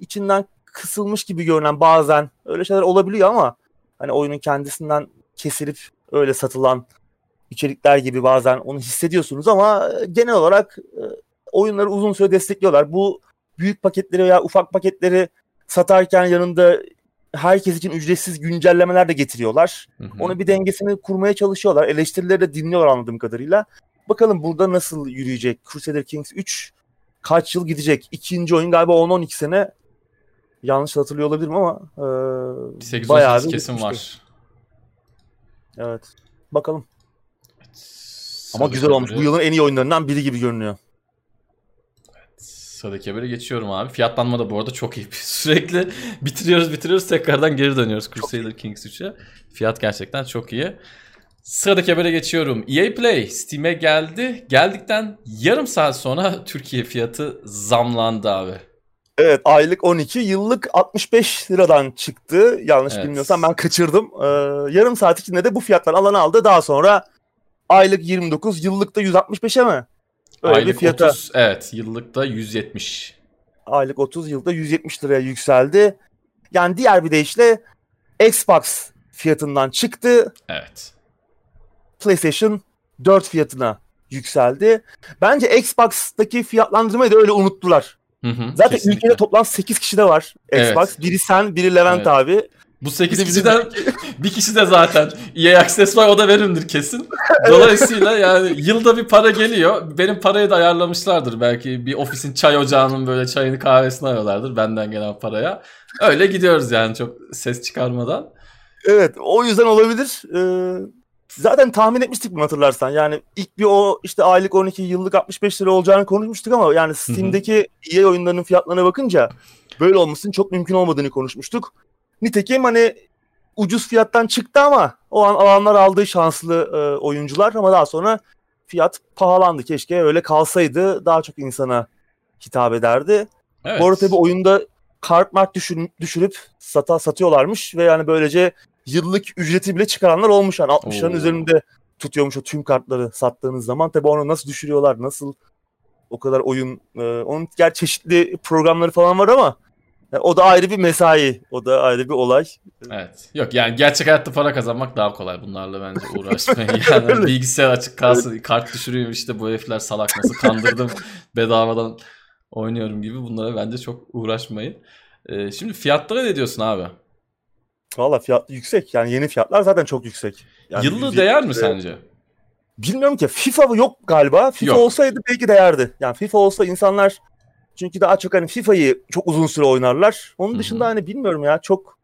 içinden kısılmış gibi görünen bazen öyle şeyler olabiliyor ama hani oyunun kendisinden kesilip öyle satılan içerikler gibi bazen onu hissediyorsunuz ama e, genel olarak e, oyunları uzun süre destekliyorlar. Bu büyük paketleri veya ufak paketleri satarken yanında herkes için ücretsiz güncellemeler de getiriyorlar. Hı hı. Onu bir dengesini kurmaya çalışıyorlar. Eleştirileri de dinliyorlar anladığım kadarıyla. Bakalım burada nasıl yürüyecek? Crusader Kings 3 kaç yıl gidecek? İkinci oyun galiba 10-12 sene yanlış hatırlıyor olabilirim ama e, bayağı bir kesin var. Evet. Bakalım. Ama güzel olmuş. Bu yılın en iyi oyunlarından biri gibi görünüyor. Evet, sıradaki habere geçiyorum abi. Fiyatlanma da bu arada çok iyi. [LAUGHS] Sürekli bitiriyoruz bitiriyoruz tekrardan geri dönüyoruz Crusader Kings 3'e. Fiyat gerçekten çok iyi. Sıradaki habere geçiyorum. EA Play Steam'e geldi. Geldikten yarım saat sonra [LAUGHS] Türkiye fiyatı zamlandı abi. Evet aylık 12 yıllık 65 liradan çıktı. Yanlış evet. bilmiyorsam ben kaçırdım. Ee, yarım saat içinde de bu fiyatlar alan aldı. Daha sonra aylık 29 yıllıkta 165'e mi? Öyle aylık bir fiyata. 30 evet yıllıkta 170. Aylık 30 yılda 170 liraya yükseldi. Yani diğer bir deyişle Xbox fiyatından çıktı. Evet. PlayStation 4 fiyatına yükseldi. Bence Xbox'taki fiyatlandırmayı da öyle unuttular. Hı hı, Zaten kesinlikle. ülkede toplam 8 kişi de var Xbox. Evet. Biri sen, biri Levent evet. abi. Bu 8 kişiden bir kişi de zaten EA Access var o da verimdir kesin. [LAUGHS] Dolayısıyla yani yılda bir para geliyor. Benim parayı da ayarlamışlardır. Belki bir ofisin çay ocağının böyle çayını kahvesini alıyorlardır benden gelen paraya. Öyle gidiyoruz yani çok ses çıkarmadan. Evet o yüzden olabilir. Ee, zaten tahmin etmiştik bunu hatırlarsan. Yani ilk bir o işte aylık 12 yıllık 65 lira olacağını konuşmuştuk ama yani Steam'deki EA oyunlarının fiyatlarına bakınca böyle olmasının çok mümkün olmadığını konuşmuştuk. Nitekim hani ucuz fiyattan çıktı ama o an alanlar aldığı şanslı e, oyuncular ama daha sonra fiyat pahalandı. Keşke öyle kalsaydı daha çok insana hitap ederdi. Evet. Bu arada tabii oyunda kart mark düşür, düşürüp sata, satıyorlarmış ve yani böylece yıllık ücreti bile çıkaranlar olmuş. Yani 60'ların üzerinde tutuyormuş o tüm kartları sattığınız zaman. Tabii onu nasıl düşürüyorlar, nasıl o kadar oyun. E, onun gerçi çeşitli programları falan var ama o da ayrı bir mesai. O da ayrı bir olay. Evet. Yok yani gerçek hayatta para kazanmak daha kolay bunlarla bence [LAUGHS] uğraşmayın. Yani bilgisayar açık kalsın, kart düşürüyorum işte bu herifler salak nasıl kandırdım [LAUGHS] bedavadan oynuyorum gibi bunlara bence çok uğraşmayın. Ee, şimdi fiyatlara ne diyorsun abi? Valla fiyat yüksek. Yani yeni fiyatlar zaten çok yüksek. Yani Yıllığı değer mi sence? Bilmiyorum ki. FIFA yok galiba. FIFA yok. olsaydı belki değerdi. Yani FIFA olsa insanlar çünkü daha çok hani FIFA'yı çok uzun süre oynarlar. Onun dışında Hı-hı. hani bilmiyorum ya çok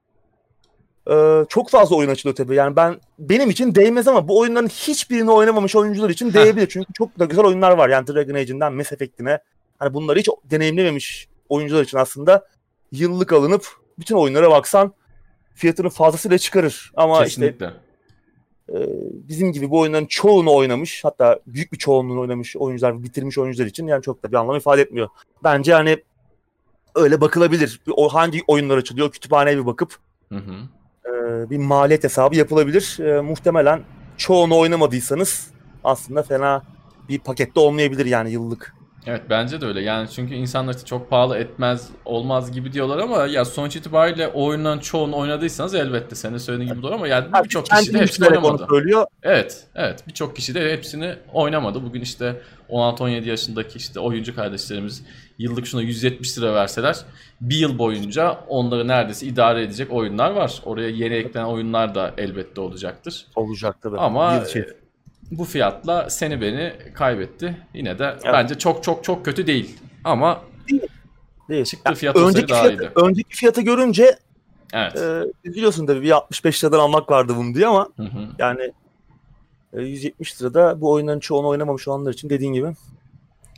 e, çok fazla oyun açılıyor tabii. Yani ben benim için değmez ama bu oyunların hiçbirini oynamamış oyuncular için değebilir. Çünkü çok da güzel oyunlar var. Yani Dragon Age'inden Mass Effect'ine hani bunları hiç deneyimlememiş oyuncular için aslında yıllık alınıp bütün oyunlara baksan fiyatını fazlasıyla çıkarır. Ama Kesinlikle. işte bizim gibi bu oyunların çoğunu oynamış hatta büyük bir çoğunluğunu oynamış oyuncular bitirmiş oyuncular için yani çok da bir anlam ifade etmiyor. Bence hani öyle bakılabilir. O hangi oyunlar açılıyor kütüphaneye bir bakıp hı hı. E, bir maliyet hesabı yapılabilir. E, muhtemelen çoğunu oynamadıysanız aslında fena bir pakette olmayabilir yani yıllık Evet bence de öyle. Yani çünkü insanlar işte çok pahalı etmez olmaz gibi diyorlar ama ya sonuç itibariyle oyunların çoğunu oynadıysanız elbette senin söylediğin gibi doğru ama yani birçok kişi de hepsini oynamadı. söylüyor. Evet, evet. Birçok kişi de hepsini oynamadı. Bugün işte 16-17 yaşındaki işte oyuncu kardeşlerimiz yıllık şuna 170 lira verseler bir yıl boyunca onları neredeyse idare edecek oyunlar var. Oraya yeni eklenen oyunlar da elbette olacaktır. Olacak tabii. Ama Bir şey. Bu fiyatla seni beni kaybetti. Yine de bence çok çok çok kötü değil. Ama Değil. çıktığı fiyat olsaydı önceki, daha fiyatı, iyiydi. önceki fiyatı görünce Evet. e, üzülüyorsun tabii bir 65 liradan almak vardı bunu diye ama Hı hı. yani e, 170 lirada bu oyunların çoğunu oynamamış olanlar için dediğin gibi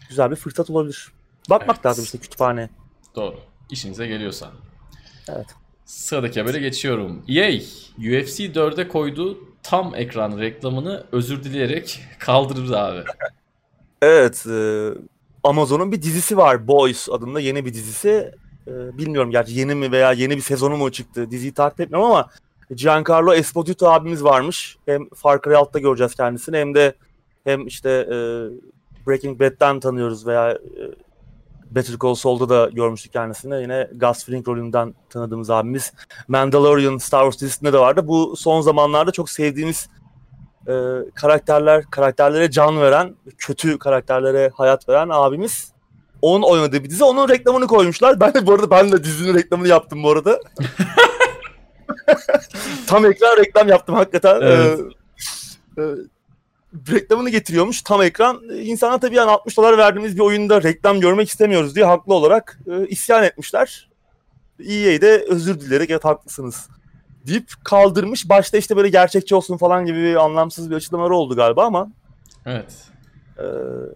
güzel bir fırsat olabilir. Bakmak Evet. lazım işte kütüphane. Doğru. İşinize geliyorsa. Evet. Sıradaki habere geçiyorum. EA, UFC 4'e koyduğu tam ekran reklamını özür dileyerek kaldırdı abi. Evet, e, Amazon'un bir dizisi var, Boys adında yeni bir dizisi. E, bilmiyorum gerçi yeni mi veya yeni bir sezonu mu çıktı diziyi takip etmiyorum ama Giancarlo Esposito abimiz varmış. Hem Far Cry 6'da göreceğiz kendisini hem de hem işte e, Breaking Bad'den tanıyoruz veya e, Better Call Saul'da da görmüştük kendisini. Yine Gus Fring rolünden tanıdığımız abimiz. Mandalorian Star Wars dizisinde de vardı. Bu son zamanlarda çok sevdiğimiz e, karakterler, karakterlere can veren, kötü karakterlere hayat veren abimiz. Onun oynadığı bir dizi. Onun reklamını koymuşlar. Ben de bu arada ben de dizinin reklamını yaptım bu arada. [LAUGHS] Tam ekran reklam yaptım hakikaten. Evet. Ee, e, reklamını getiriyormuş tam ekran. Ee, İnsana tabii yani 60 dolar verdiğimiz bir oyunda reklam görmek istemiyoruz diye haklı olarak e, isyan etmişler. EA de özür dileyerek evet haklısınız deyip kaldırmış. Başta işte böyle gerçekçi olsun falan gibi bir anlamsız bir açıklamaları oldu galiba ama Evet. e,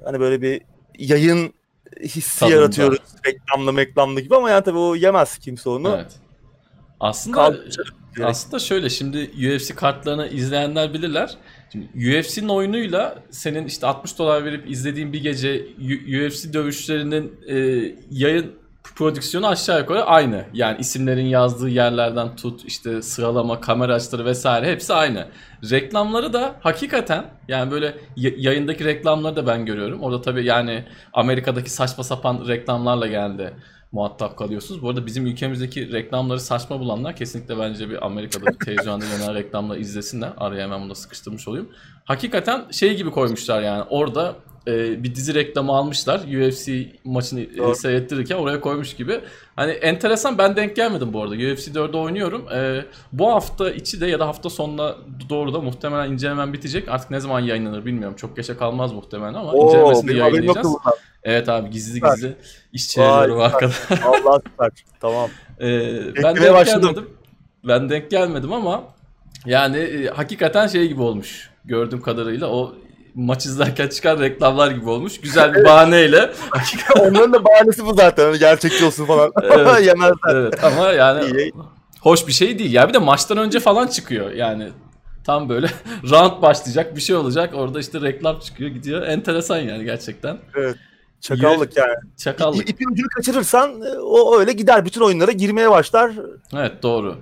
hani böyle bir yayın hissi Tadında. yaratıyoruz reklamlı meklamlı gibi ama yani tabii o yemez kimse onu. Evet. Aslında Kaldır- aslında şöyle şimdi UFC kartlarını izleyenler bilirler. Şimdi UFC'nin oyunuyla senin işte 60 dolar verip izlediğin bir gece UFC dövüşlerinin e, yayın prodüksiyonu aşağı yukarı aynı. Yani isimlerin yazdığı yerlerden tut işte sıralama, kamera açıları vesaire hepsi aynı. Reklamları da hakikaten yani böyle yayındaki reklamları da ben görüyorum. Orada tabii yani Amerika'daki saçma sapan reklamlarla geldi muhatap kalıyorsunuz. Bu arada bizim ülkemizdeki reklamları saçma bulanlar kesinlikle bence bir Amerika'da bir televizyonda yayınlanan [LAUGHS] reklamla izlesinler. Araya hemen bunu da sıkıştırmış olayım. Hakikaten şey gibi koymuşlar yani orada e, bir dizi reklamı almışlar. UFC maçını e, Doğru. seyrettirirken oraya koymuş gibi. Hani enteresan ben denk gelmedim bu arada. UFC 4'de oynuyorum. E, bu hafta içi de ya da hafta sonuna doğru da muhtemelen incelemem bitecek. Artık ne zaman yayınlanır bilmiyorum. Çok geçe kalmaz muhtemelen ama Oo, incelemesini de yayınlayacağız. Evet abi gizli Süper. gizli iş çeviriyorum arkada. Allah süper. Tamam. Ee, ben denk başladım. gelmedim. Ben denk gelmedim ama yani e, hakikaten şey gibi olmuş. Gördüğüm kadarıyla o maç izlerken çıkan reklamlar gibi olmuş. Güzel bir bahaneyle. [LAUGHS] Onların da bahanesi bu zaten. Hani gerçekçi olsun falan. [LAUGHS] Evet. [LAUGHS] Yemezler. evet ama yani hoş bir şey değil. Ya bir de maçtan önce falan çıkıyor. Yani tam böyle round başlayacak bir şey olacak. Orada işte reklam çıkıyor gidiyor. Enteresan yani gerçekten. Çakallık yani. Çakallık. İpin ucunu kaçırırsan e, o öyle gider. Bütün oyunlara girmeye başlar. Evet doğru.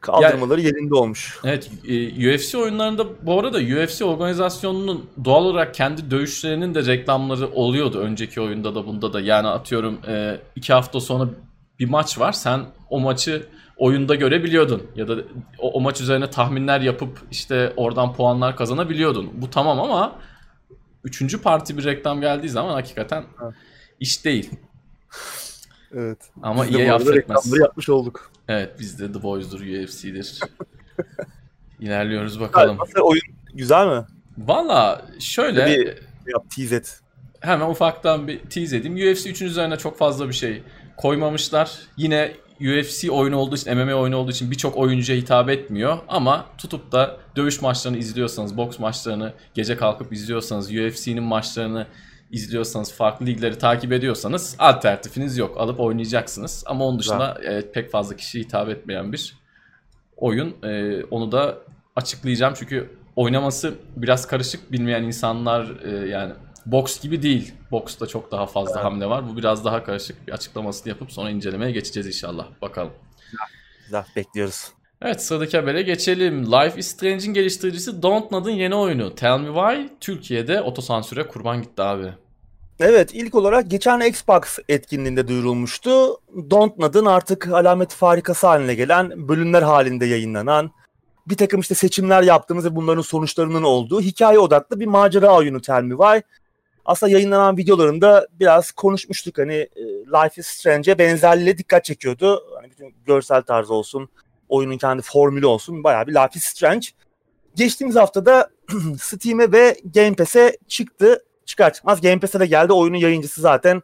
Kaldırmaları yerinde olmuş. Evet e, UFC oyunlarında bu arada UFC organizasyonunun doğal olarak kendi dövüşlerinin de reklamları oluyordu önceki oyunda da bunda da. Yani atıyorum e, iki hafta sonra bir maç var sen o maçı oyunda görebiliyordun ya da o, o maç üzerine tahminler yapıp işte oradan puanlar kazanabiliyordun. Bu tamam ama üçüncü parti bir reklam geldiği zaman hakikaten Evet. iş değil. Evet. Ama Biz de affetmez. reklamları yapmış olduk. Evet bizde The Boys'dur, UFC'dir. [LAUGHS] İlerliyoruz bakalım. Nasıl oyun güzel mi? Valla şöyle Bir- Yap tease et. hemen ufaktan bir tease edeyim. UFC 3'ün üzerine çok fazla bir şey koymamışlar. Yine UFC oyunu olduğu için, MMA oyunu olduğu için birçok oyuncuya hitap etmiyor. Ama tutup da dövüş maçlarını izliyorsanız, boks maçlarını gece kalkıp izliyorsanız, UFC'nin maçlarını izliyorsanız, farklı ligleri takip ediyorsanız alternatifiniz yok. Alıp oynayacaksınız. Ama onun dışında evet, pek fazla kişiye hitap etmeyen bir oyun. Ee, onu da açıklayacağım çünkü oynaması biraz karışık bilmeyen insanlar e, yani boks gibi değil. Boksta çok daha fazla hamle var. Bu biraz daha karışık bir açıklamasını yapıp sonra incelemeye geçeceğiz inşallah. Bakalım. Güzel bekliyoruz. Evet sıradaki habere geçelim. Life is Strange'in geliştiricisi Dontnod'un yeni oyunu Tell Me Why Türkiye'de otosansüre kurban gitti abi. Evet ilk olarak geçen Xbox etkinliğinde duyurulmuştu. Dontnod'un artık alamet farikası haline gelen, bölümler halinde yayınlanan, bir takım işte seçimler yaptığımız ve bunların sonuçlarının olduğu hikaye odaklı bir macera oyunu Tell Me Why. Aslında yayınlanan videolarında biraz konuşmuştuk hani e, Life is Strange'e benzerliğe dikkat çekiyordu. Hani bütün görsel tarzı olsun, oyunun kendi formülü olsun bayağı bir Life is Strange. Geçtiğimiz haftada [CLEARS THROAT] Steam'e ve Game Pass'e çıktı. Çıkar çıkmaz Game Pass'e de geldi. Oyunun yayıncısı zaten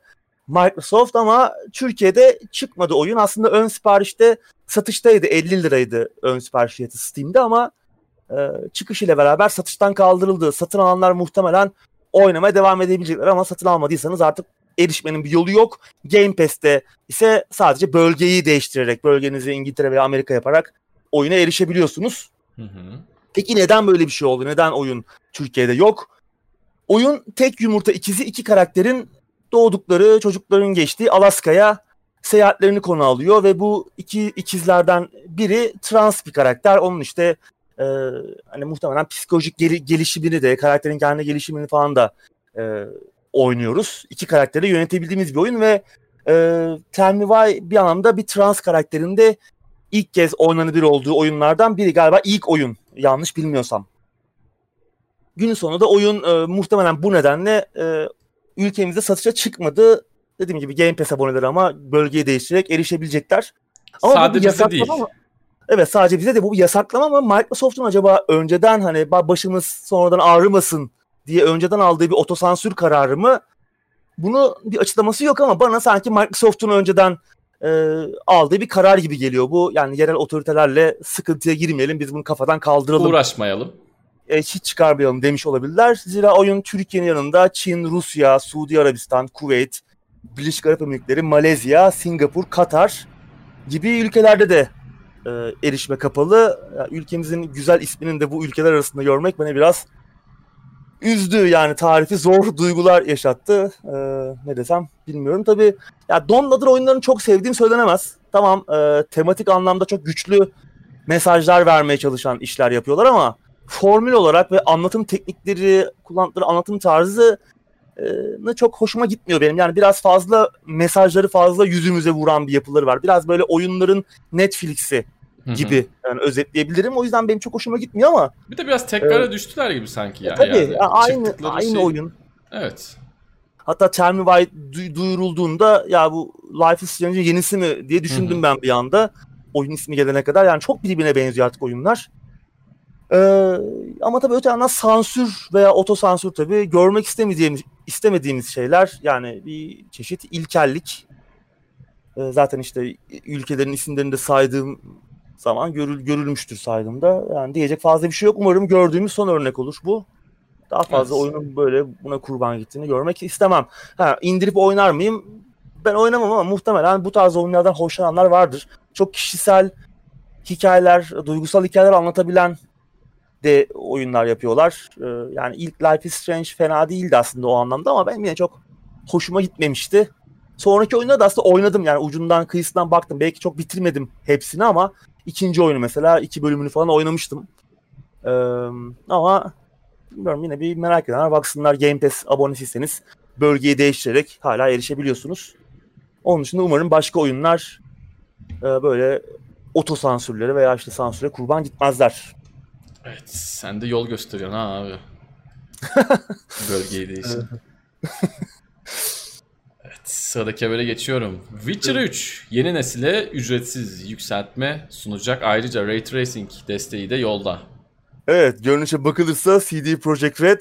Microsoft ama Türkiye'de çıkmadı oyun. Aslında ön siparişte satıştaydı. 50 liraydı ön sipariş fiyatı Steam'de ama e, çıkış ile beraber satıştan kaldırıldı. Satın alanlar muhtemelen oynamaya devam edebilecekler ama satın almadıysanız artık erişmenin bir yolu yok. Game Pass'te ise sadece bölgeyi değiştirerek, bölgenizi İngiltere veya Amerika yaparak oyuna erişebiliyorsunuz. Hı hı. Peki neden böyle bir şey oldu? Neden oyun Türkiye'de yok? Oyun tek yumurta ikizi iki karakterin doğdukları, çocukların geçtiği Alaska'ya seyahatlerini konu alıyor ve bu iki ikizlerden biri trans bir karakter. Onun işte e, hani muhtemelen psikolojik gel- gelişimini de, karakterin kendi gelişimini falan da e, oynuyoruz. İki karakteri yönetebildiğimiz bir oyun ve e, Tell Me Why bir anlamda bir trans karakterinde ilk kez oynanabilir olduğu oyunlardan biri. Galiba ilk oyun yanlış bilmiyorsam. Günün sonunda oyun e, muhtemelen bu nedenle e, ülkemizde satışa çıkmadı. Dediğim gibi Game Pass aboneleri ama bölgeyi değiştirerek erişebilecekler. Ama Sadece bize değil. Mı? Evet sadece bize de bu bir yasaklama mı? Microsoft'un acaba önceden hani başımız sonradan ağrımasın diye önceden aldığı bir otosansür kararı mı? Bunu bir açıklaması yok ama bana sanki Microsoft'un önceden e, aldığı bir karar gibi geliyor bu. Yani yerel otoritelerle sıkıntıya girmeyelim biz bunu kafadan kaldıralım. Uğraşmayalım. E, hiç çıkarmayalım demiş olabilirler. Zira oyun Türkiye'nin yanında Çin, Rusya, Suudi Arabistan, Kuveyt, Birleşik Arap Emirlikleri, Malezya, Singapur, Katar gibi ülkelerde de e, erişime kapalı. Yani ülkemizin güzel isminin de bu ülkeler arasında görmek beni biraz üzdü yani tarifi zor duygular yaşattı. Ee, ne desem bilmiyorum. Tabii ya Donladır oyunlarını çok sevdiğim söylenemez. Tamam e, tematik anlamda çok güçlü mesajlar vermeye çalışan işler yapıyorlar ama formül olarak ve anlatım teknikleri, kullandıkları anlatım tarzı ne çok hoşuma gitmiyor benim. Yani biraz fazla mesajları fazla yüzümüze vuran bir yapıları var. Biraz böyle oyunların Netflix'i gibi yani özetleyebilirim. O yüzden benim çok hoşuma gitmiyor ama. Bir de biraz tekrara ee, düştüler gibi sanki ya. Tabii yani. aynı aynı şey... oyun. Evet. Hatta Tell Me Why du- duyurulduğunda ya bu Life is Strange'in yenisi mi diye düşündüm Hı-hı. ben bir anda. Oyun ismi gelene kadar yani çok birbirine benziyor artık oyunlar. Ee, ama tabii öte yandan sansür veya otosansür tabii görmek istemediğimiz istemediğimiz şeyler yani bir çeşit ilkellik. Ee, zaten işte ülkelerin isimlerini de saydığım zaman görül, görülmüştür saydığımda. Yani diyecek fazla bir şey yok. Umarım gördüğümüz son örnek olur bu. Daha fazla evet. oyunun böyle buna kurban gittiğini görmek istemem. Ha, indirip oynar mıyım? Ben oynamam ama muhtemelen bu tarz oyunlardan hoşlananlar vardır. Çok kişisel hikayeler, duygusal hikayeler anlatabilen de oyunlar yapıyorlar. Ee, yani ilk Life is Strange fena değildi aslında o anlamda ama benim yine çok hoşuma gitmemişti. Sonraki oyunda da aslında oynadım yani ucundan kıyısından baktım. Belki çok bitirmedim hepsini ama ikinci oyunu mesela iki bölümünü falan oynamıştım. Ee, ama bilmiyorum yine bir merak edenler baksınlar Game Pass abonesiyseniz bölgeyi değiştirerek hala erişebiliyorsunuz. Onun dışında umarım başka oyunlar e, böyle otosansürleri veya işte sansüre kurban gitmezler. Evet sen de yol gösteriyorsun ha abi. [LAUGHS] Bölgeyi değiştir. Sıradaki habere geçiyorum. Witcher 3 yeni nesile ücretsiz yükseltme sunacak. Ayrıca Ray Tracing desteği de yolda. Evet görünüşe bakılırsa CD Projekt Red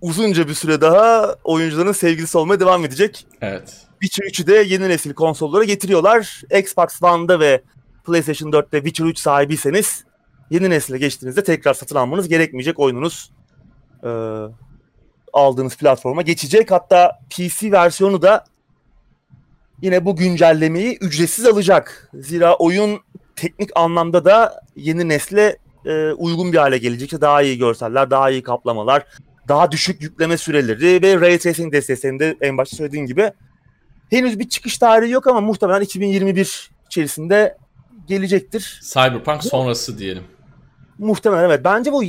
uzunca bir süre daha oyuncuların sevgilisi olmaya devam edecek. Evet. Witcher 3'ü de yeni nesil konsollara getiriyorlar. Xbox One'da ve PlayStation 4'te Witcher 3 sahibiyseniz yeni nesile geçtiğinizde tekrar satın almanız gerekmeyecek. Oyununuz e, aldığınız platforma geçecek. Hatta PC versiyonu da yine bu güncellemeyi ücretsiz alacak. Zira oyun teknik anlamda da yeni nesle e, uygun bir hale gelecek. Daha iyi görseller, daha iyi kaplamalar, daha düşük yükleme süreleri ve Ray Tracing desteğinde en başta söylediğim gibi henüz bir çıkış tarihi yok ama muhtemelen 2021 içerisinde gelecektir. Cyberpunk sonrası diyelim. Muhtemelen evet. Bence bu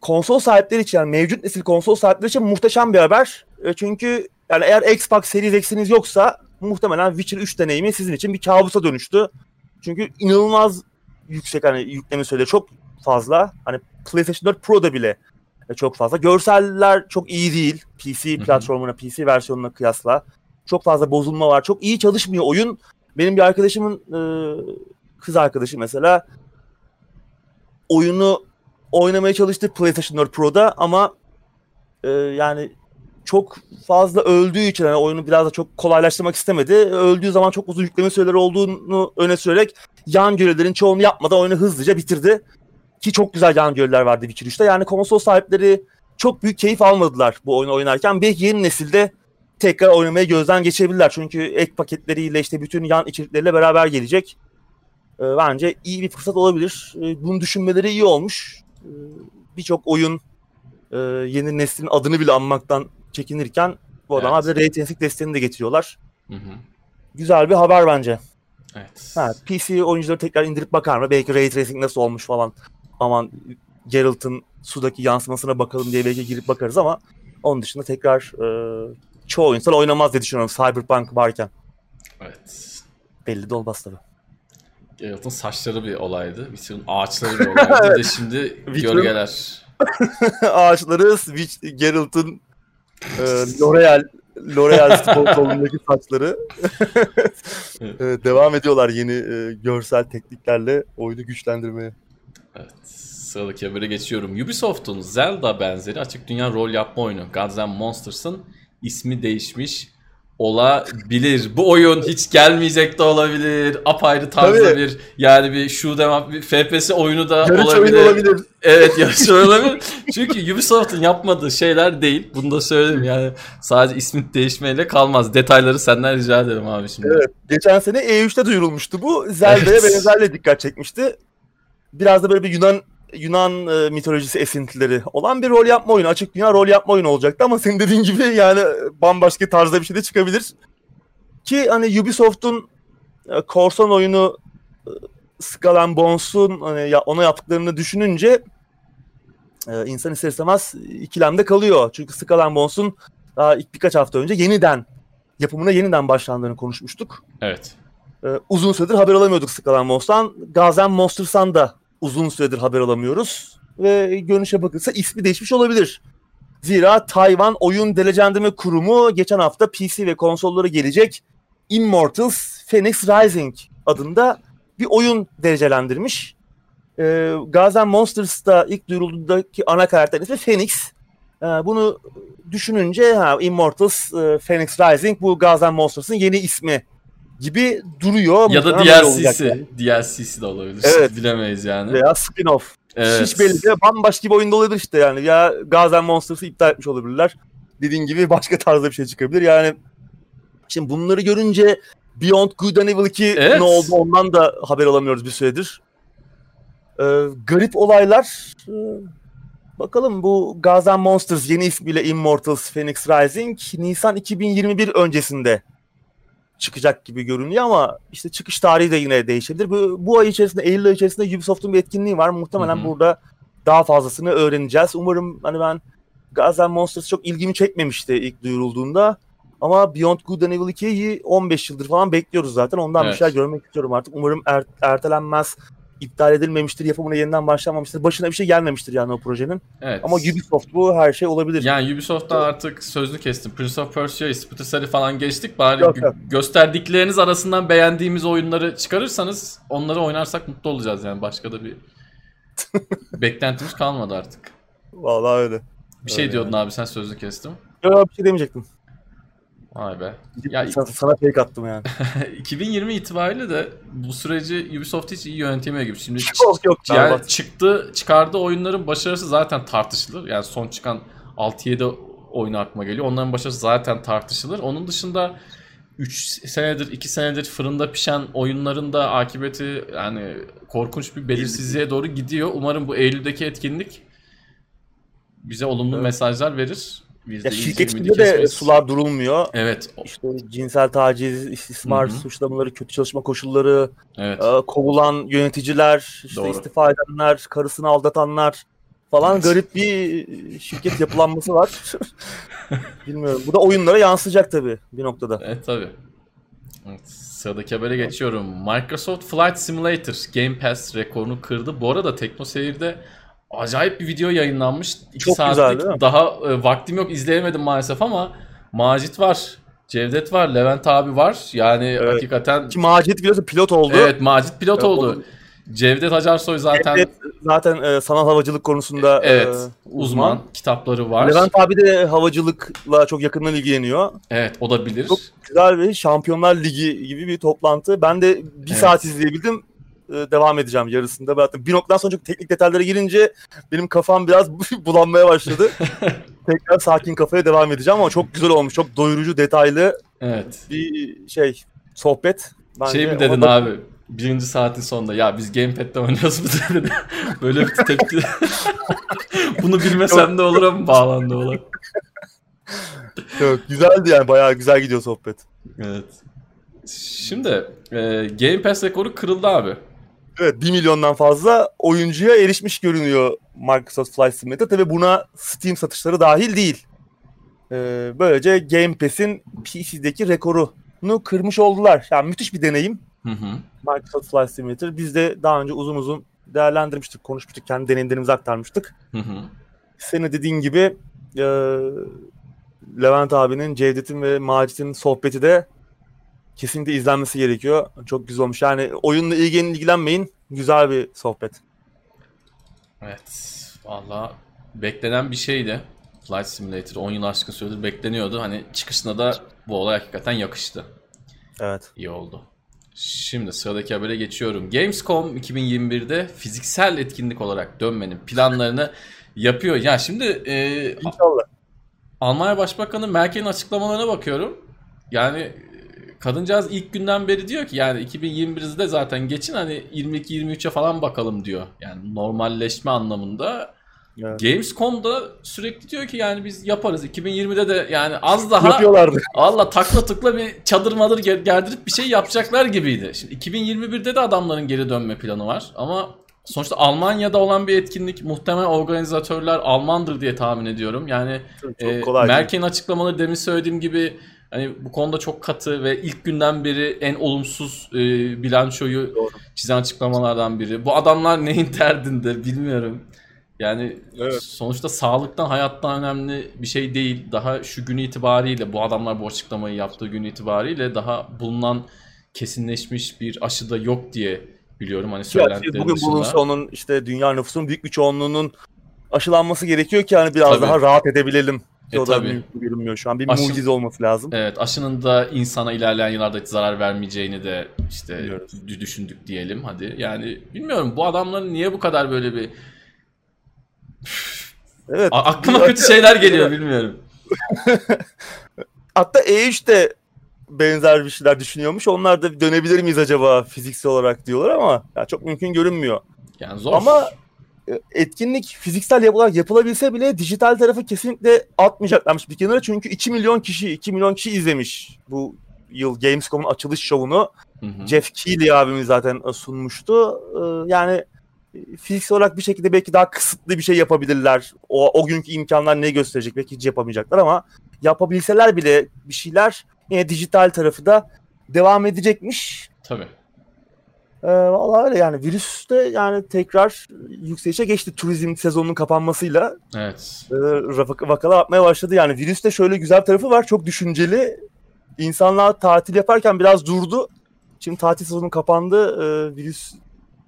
konsol sahipleri için yani mevcut nesil konsol sahipleri için muhteşem bir haber. E, çünkü Yani eğer Xbox Series X'iniz yoksa muhtemelen Witcher 3 deneyimi sizin için bir kabusa dönüştü. Çünkü inanılmaz yüksek hani yükleme süreleri çok fazla. Hani PlayStation 4 Pro'da bile çok fazla. Görseller çok iyi değil. PC platformuna, PC versiyonuna kıyasla. Çok fazla bozulma var. Çok iyi çalışmıyor oyun. Benim bir arkadaşımın e, kız arkadaşı mesela oyunu oynamaya çalıştı PlayStation 4 Pro'da ama e, yani çok fazla öldüğü için yani oyunu biraz da çok kolaylaştırmak istemedi. Öldüğü zaman çok uzun yükleme süreleri olduğunu öne sürerek yan görevlerin çoğunu yapmadan oyunu hızlıca bitirdi. Ki çok güzel yan görevler vardı Witcher 3'te. Yani konsol sahipleri çok büyük keyif almadılar bu oyunu oynarken. Belki yeni nesilde tekrar oynamaya gözden geçirebilirler. Çünkü ek paketleriyle işte bütün yan içerikleriyle beraber gelecek. E, bence iyi bir fırsat olabilir. E, bunu düşünmeleri iyi olmuş. E, Birçok oyun e, yeni neslin adını bile anmaktan çekinirken bu adamlar evet. bir ray tracing desteğini de getiriyorlar. Hı hı. Güzel bir haber bence. Evet. Ha, PC oyuncuları tekrar indirip bakar mı? Belki ray tracing nasıl olmuş falan. Aman Geralt'ın sudaki yansımasına bakalım diye belki girip bakarız ama onun dışında tekrar e, çoğu insan oynamaz diye düşünüyorum Cyberpunk varken. Evet. Belli de olmaz tabii. Geralt'ın saçları bir olaydı. Witcher'ın ağaçları bir [LAUGHS] olaydı. bir de şimdi gölgeler. [LAUGHS] ağaçları Geralt'ın e, L'Oreal L'Oreal [LAUGHS] sponsorluğundaki saçları. E, devam ediyorlar yeni e, görsel tekniklerle oyunu güçlendirmeye. Evet. Sıradaki habere geçiyorum. Ubisoft'un Zelda benzeri açık dünya rol yapma oyunu Gods and Monsters'ın ismi değişmiş olabilir. Bu oyun hiç gelmeyecek de olabilir. Apayrı tarzda Tabii. bir yani bir şu demem bir FPS oyunu da yarış olabilir. Oyunu olabilir. Evet yarış [LAUGHS] olabilir. Çünkü Ubisoft'un yapmadığı şeyler değil. Bunu da söyleyeyim yani sadece ismin değişmeyle kalmaz. Detayları senden rica ederim abi şimdi. Evet. Geçen sene E3'te duyurulmuştu bu. Zelda'ya evet. benzerle dikkat çekmişti. Biraz da böyle bir Yunan Yunan e, mitolojisi esintileri olan bir rol yapma oyunu. Açık dünya rol yapma oyunu olacaktı ama senin dediğin gibi yani bambaşka tarzda bir şey de çıkabilir. Ki hani Ubisoft'un e, korsan oyunu e, Skull and Bones'un hani ya, ona yaptıklarını düşününce e, insan ister istemez ikilemde kalıyor. Çünkü Skull and Bones'un daha ilk birkaç hafta önce yeniden yapımına yeniden başlandığını konuşmuştuk. Evet. E, uzun süredir haber alamıyorduk Skull and Bones'tan. Gazen Monsters'tan da uzun süredir haber alamıyoruz. Ve görünüşe bakılsa ismi değişmiş olabilir. Zira Tayvan Oyun Derecelendirme Kurumu geçen hafta PC ve konsollara gelecek Immortals Phoenix Rising adında bir oyun derecelendirmiş. Ee, Gazen Monsters'ta ilk duyurulduğundaki ana karakter ismi Phoenix. Ee, bunu düşününce ha, Immortals e, Phoenix Rising bu Gazen Monsters'ın yeni ismi gibi duruyor. Ya da DLC'si. Yani. DLC'si de olabilir. Evet. Bilemeyiz yani. Veya spin-off. Evet. Hiç belli değil. Bambaşka bir oyunda olabilir işte yani. Ya Gazen Monsters'ı iptal etmiş olabilirler. Dediğin gibi başka tarzda bir şey çıkabilir. Yani şimdi bunları görünce Beyond Good and Evil 2 evet. ne oldu ondan da haber alamıyoruz bir süredir. Ee, garip olaylar. Ee, bakalım bu Gazen Monsters yeni ismiyle Immortals Phoenix Rising Nisan 2021 öncesinde çıkacak gibi görünüyor ama işte çıkış tarihi de yine değişebilir. Bu, bu ay içerisinde, Eylül ayı içerisinde Ubisoft'un bir etkinliği var. Muhtemelen Hı-hı. burada daha fazlasını öğreneceğiz. Umarım hani ben Gazen Monsters çok ilgimi çekmemişti ilk duyurulduğunda. Ama Beyond Good and Evil 2'yi 15 yıldır falan bekliyoruz zaten. Ondan evet. bir şeyler görmek istiyorum artık. Umarım er, ertelenmez iptal edilmemiştir, yapımına yeniden başlanmamıştır. Başına bir şey gelmemiştir yani o projenin. Evet. Ama Ubisoft bu her şey olabilir. Yani Ubisoft'ta artık sözlü kestim. Prince of Persia, Splinter Cell falan geçtik. Bari yok, yok. gösterdikleriniz arasından beğendiğimiz oyunları çıkarırsanız onları oynarsak mutlu olacağız yani. Başka da bir [LAUGHS] beklentimiz kalmadı artık. Vallahi öyle. Bir şey öyle diyordun yani. abi sen sözlü kestim. Yok bir şey demeyecektim. Vay be. Ya, sana, sana fake attım yani. [LAUGHS] 2020 itibariyle de bu süreci Ubisoft hiç iyi yönetemiyor gibi. Şimdi çok yok. Yani berbat. çıktı, çıkardığı oyunların başarısı zaten tartışılır. Yani son çıkan 6-7 oyunu aklıma geliyor. Onların başarısı zaten tartışılır. Onun dışında 3 senedir, 2 senedir fırında pişen oyunların da akıbeti yani korkunç bir belirsizliğe doğru gidiyor. Umarım bu Eylül'deki etkinlik bize olumlu evet. mesajlar verir. Ya şirket içinde de sular durulmuyor. Evet. İşte cinsel taciz, istismar Hı-hı. suçlamaları, kötü çalışma koşulları, evet. e, kovulan yöneticiler, işte Doğru. istifa edenler, karısını aldatanlar. falan garip bir şirket yapılanması var. [LAUGHS] Bilmiyorum. Bu da oyunlara yansıyacak tabii bir noktada. Evet tabii. Evet, sıradaki habere geçiyorum. Microsoft Flight Simulator Game Pass rekorunu kırdı. Bu arada Tekno Seyir'de acayip bir video yayınlanmış. 2 Çok güzel, saatlik değil mi? daha e, vaktim yok izleyemedim maalesef ama Macit var, Cevdet var, Levent abi var. Yani Evet. hakikaten Ki Macit biliyorsun pilot oldu. evet Macit pilot Evet, oldu. oldu. Cevdet Acarsoy zaten Evet, zaten e, sanal havacılık konusunda e, evet uzman. kitapları var. Levent abi de havacılıkla çok yakından ilgileniyor. Evet o da bilir. Çok güzel bir Şampiyonlar Ligi gibi bir toplantı. Ben de bir Evet. saat izleyebildim. E, devam edeceğim yarısında. Zaten bir noktadan sonra çok teknik detaylara girince benim kafam biraz [LAUGHS] bulanmaya başladı. [LAUGHS] Tekrar sakin kafaya devam edeceğim ama çok güzel olmuş. Çok doyurucu, detaylı Evet. bir şey sohbet. Bence şey mi dedin da- abi? Birinci saatin sonunda ya biz gamepad'de oynuyoruz mu [LAUGHS] dedi. Böyle bir tepki. Bunu bilmesem de olur ama bağlandı olan. Yok, güzeldi yani bayağı güzel gidiyor sohbet. Evet. Şimdi e, Game Pass rekoru kırıldı abi. Evet 1 milyondan fazla oyuncuya erişmiş görünüyor Microsoft Flight Simulator. Tabi buna Steam satışları dahil değil. Ee, böylece Game Pass'in PC'deki rekorunu kırmış oldular. Yani müthiş bir deneyim Hı hı. Microsoft Flight Simulator. Biz de daha önce uzun uzun değerlendirmiştik, konuşmuştuk, kendi deneyimlerimizi aktarmıştık. Hı hı. Senin dediğin gibi e, Levent abinin, Cevdet'in ve Macit'in sohbeti de kesinlikle izlenmesi gerekiyor. Çok güzel olmuş. Yani oyunla ilgilenin ilgilenmeyin. Güzel bir sohbet. Evet. Valla beklenen bir şeydi. Flight Simulator 10 yıl aşkın süredir bekleniyordu. Hani çıkışına da bu olay hakikaten yakıştı. Evet. İyi oldu. Şimdi sıradaki habere geçiyorum. Gamescom 2021'de fiziksel etkinlik olarak dönmenin planlarını yapıyor. Ya şimdi e, İnşallah. Almanya Başbakanı Merkel'in açıklamalarına bakıyorum. Yani kadıncağız ilk günden beri diyor ki yani 2021'de zaten geçin hani 22-23'e falan bakalım diyor. Yani normalleşme anlamında. Evet. Gamescom'da sürekli diyor ki yani biz yaparız. 2020'de de yani az daha Yapıyorlardı. Allah takla tıkla bir çadır madır ger- gerdirip bir şey yapacaklar gibiydi. Şimdi 2021'de de adamların geri dönme planı var ama sonuçta Almanya'da olan bir etkinlik muhtemelen organizatörler Almandır diye tahmin ediyorum. Yani Çok e, kolay. değil. Merkel'in açıklamaları demin söylediğim gibi hani bu konuda çok katı ve ilk günden beri en olumsuz e, bilançoyu Doğru. çizen açıklamalardan biri. Bu adamlar neyin derdinde bilmiyorum. Yani Evet. sonuçta sağlıktan hayattan önemli bir şey değil. Daha şu gün itibariyle bu adamlar bu açıklamayı yaptığı gün itibariyle daha bulunan kesinleşmiş bir aşı da yok diye biliyorum hani söylentilerin bugün dışında. bulunsa onun işte dünya nüfusunun büyük bir çoğunluğunun aşılanması gerekiyor ki hani biraz Tabii. daha rahat edebilelim. E, o da tabii. mümkün görünmüyor şu an. Bir Aşı- mucize olması lazım. Evet aşının da insana ilerleyen yıllarda hiç zarar vermeyeceğini de işte Biliyoruz. dü- düşündük diyelim hadi. Yani bilmiyorum bu adamların niye bu kadar böyle bir Evet. A- aklıma kötü şeyler geliyor bilmiyorum. [LAUGHS] Hatta E3 de benzer bir şeyler düşünüyormuş. Onlar da dönebilir miyiz acaba fiziksel olarak diyorlar ama ya çok mümkün görünmüyor. Yani zor. Ama etkinlik fiziksel yapılarak yapılabilse bile dijital tarafı kesinlikle atmayacaklarmış bir kenara. Çünkü 2 milyon kişi 2 milyon kişi izlemiş bu yıl Gamescom'un açılış şovunu. Hı hı. Jeff Keighley abimiz zaten sunmuştu. Ee, Yani e, fiziksel olarak bir şekilde belki daha kısıtlı bir şey yapabilirler. O, o günkü imkanlar ne gösterecek belki hiç yapamayacaklar ama yapabilseler bile bir şeyler yine dijital tarafı da devam edecekmiş. Tabii. Ee, vallahi öyle yani virüs de yani tekrar yükselişe geçti turizm sezonunun kapanmasıyla. Evet. E, vak- vakalar artmaya başladı yani virüste şöyle güzel tarafı var çok düşünceli. İnsanlar tatil yaparken biraz durdu. Şimdi tatil sezonu kapandı. Ee, virüs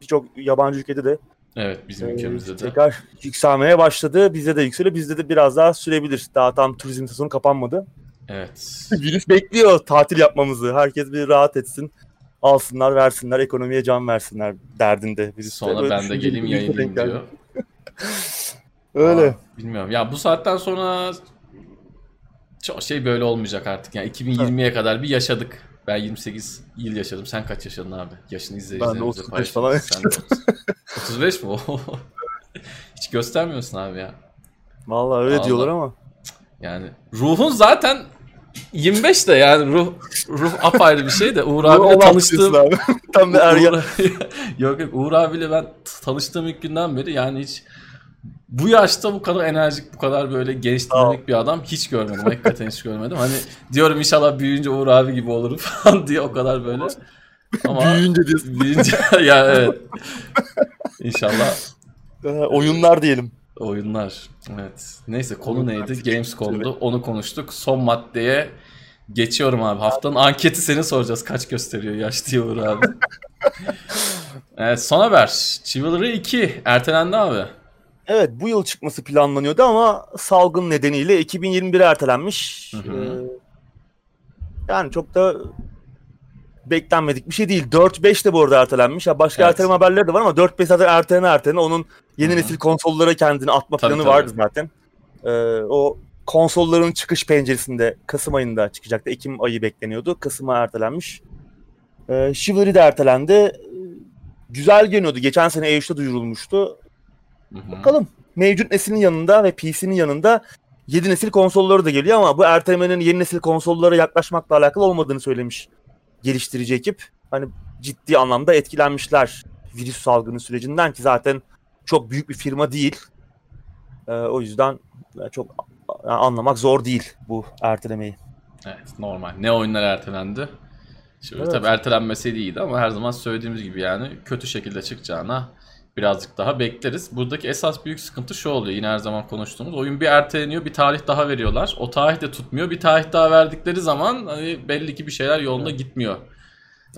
birçok yabancı ülkede de Evet bizim e, ülkemizde de. tekrar yükselmeye başladı. Bizde de yükseliyor. Bizde de biraz daha sürebilir. Daha tam turizm sezonu kapanmadı. Evet. [LAUGHS] Virüs bekliyor tatil yapmamızı. Herkes bir rahat etsin. Alsınlar, versinler, ekonomiye can versinler derdinde. De Sonra böyle ben de geleyim yayınlayayım diyor. [LAUGHS] Öyle. Aa, bilmiyorum. Ya bu saatten sonra çok şey böyle olmayacak artık. Yani 2020'ye kadar bir yaşadık. Ben 28 yıl yaşadım. Sen kaç yaşadın abi? Yaşını izleyicilerimize 35 paylaşın. falan Sen de 30. 35 mi? Hiç göstermiyorsun abi ya. Vallahi öyle Vallahi. diyorlar ama. Yani ruhun zaten 25 de yani ruh ruh apayrı bir şey de Uğur abiyle tanıştığım Abi. [LAUGHS] Tam bir ergen. Uğur, [LAUGHS] yok yok Uğur abiyle ben tanıştığım ilk günden beri yani hiç bu yaşta bu kadar enerjik, bu kadar böyle genç dinamik bir adam hiç görmedim. Hakikaten hiç görmedim. Hani diyorum inşallah büyüyünce Uğur abi gibi olurum [LAUGHS] falan diye o kadar böyle. Ama Büyüyünce diyorsun. büyüyünce ya evet. İnşallah Ee, oyunlar diyelim. Oyunlar. Evet. Neyse konu neydi? Gamescom'du. Onu konuştuk. Son maddeye geçiyorum abi. Haftanın anketi seni soracağız. Kaç gösteriyor yaş diye Uğur abi. [LAUGHS] evet son haber. Chivalry 2 ertelendi abi. Evet bu yıl çıkması planlanıyordu ama salgın nedeniyle 2021'e ertelenmiş. Hı hı. Ee, yani çok da beklenmedik bir şey değil. 4-5 de bu arada ertelenmiş. Ya başka Evet. erteleme haberleri de var ama 4-5 zaten ertelene ertelene. Onun yeni Hı hı. nesil konsollara kendini atma Tabii, planı tabii. vardı zaten. Ee, o konsolların çıkış penceresinde Kasım ayında çıkacaktı. Ekim ayı bekleniyordu. Kasım'a ertelenmiş. Ee, Chivalry de ertelendi. Ee, Güzel görünüyordu. Geçen sene E3'te duyurulmuştu. Hı hı. Bakalım. Mevcut neslin yanında ve PC'nin yanında yeni nesil konsolları da geliyor ama bu ertelemenin yeni nesil konsollara yaklaşmakla alakalı olmadığını söylemiş geliştirici ekip. Hani ciddi anlamda etkilenmişler virüs salgını sürecinden ki zaten çok büyük bir firma değil. Ee, o yüzden çok a- anlamak zor değil bu ertelemeyi. Evet normal. Ne oyunlar ertelendi? Şimdi Evet. tabii ertelenmeseydi iyiydi ama her zaman söylediğimiz gibi yani kötü şekilde çıkacağına birazcık daha bekleriz. Buradaki esas büyük sıkıntı şu oluyor yine her zaman konuştuğumuz. Oyun bir erteleniyor bir tarih daha veriyorlar. O tarih de tutmuyor. Bir tarih daha verdikleri zaman hani belli ki bir şeyler yolunda gitmiyor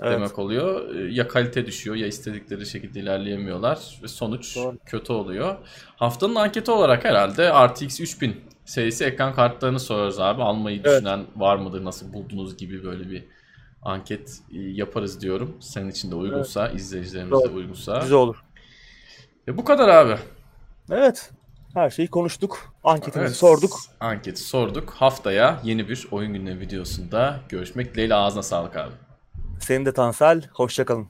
Evet. demek oluyor. Ya kalite düşüyor ya istedikleri şekilde ilerleyemiyorlar ve sonuç Doğru. kötü oluyor. Haftanın anketi olarak herhalde RTX 3000 serisi ekran kartlarını soruyoruz abi. Almayı Evet. düşünen var mıdır? Nasıl buldunuz gibi böyle bir anket e, yaparız diyorum. Senin için de uygunsa, izleyicilerimiz de uygunsa. Güzel olur. E bu kadar abi. Evet. Her şeyi konuştuk. Anketimizi Evet, sorduk. Anketi sorduk. Haftaya yeni bir oyun gündemi videosunda görüşmek dileğiyle ağzına sağlık abi. Senin de Tansel. Hoşçakalın.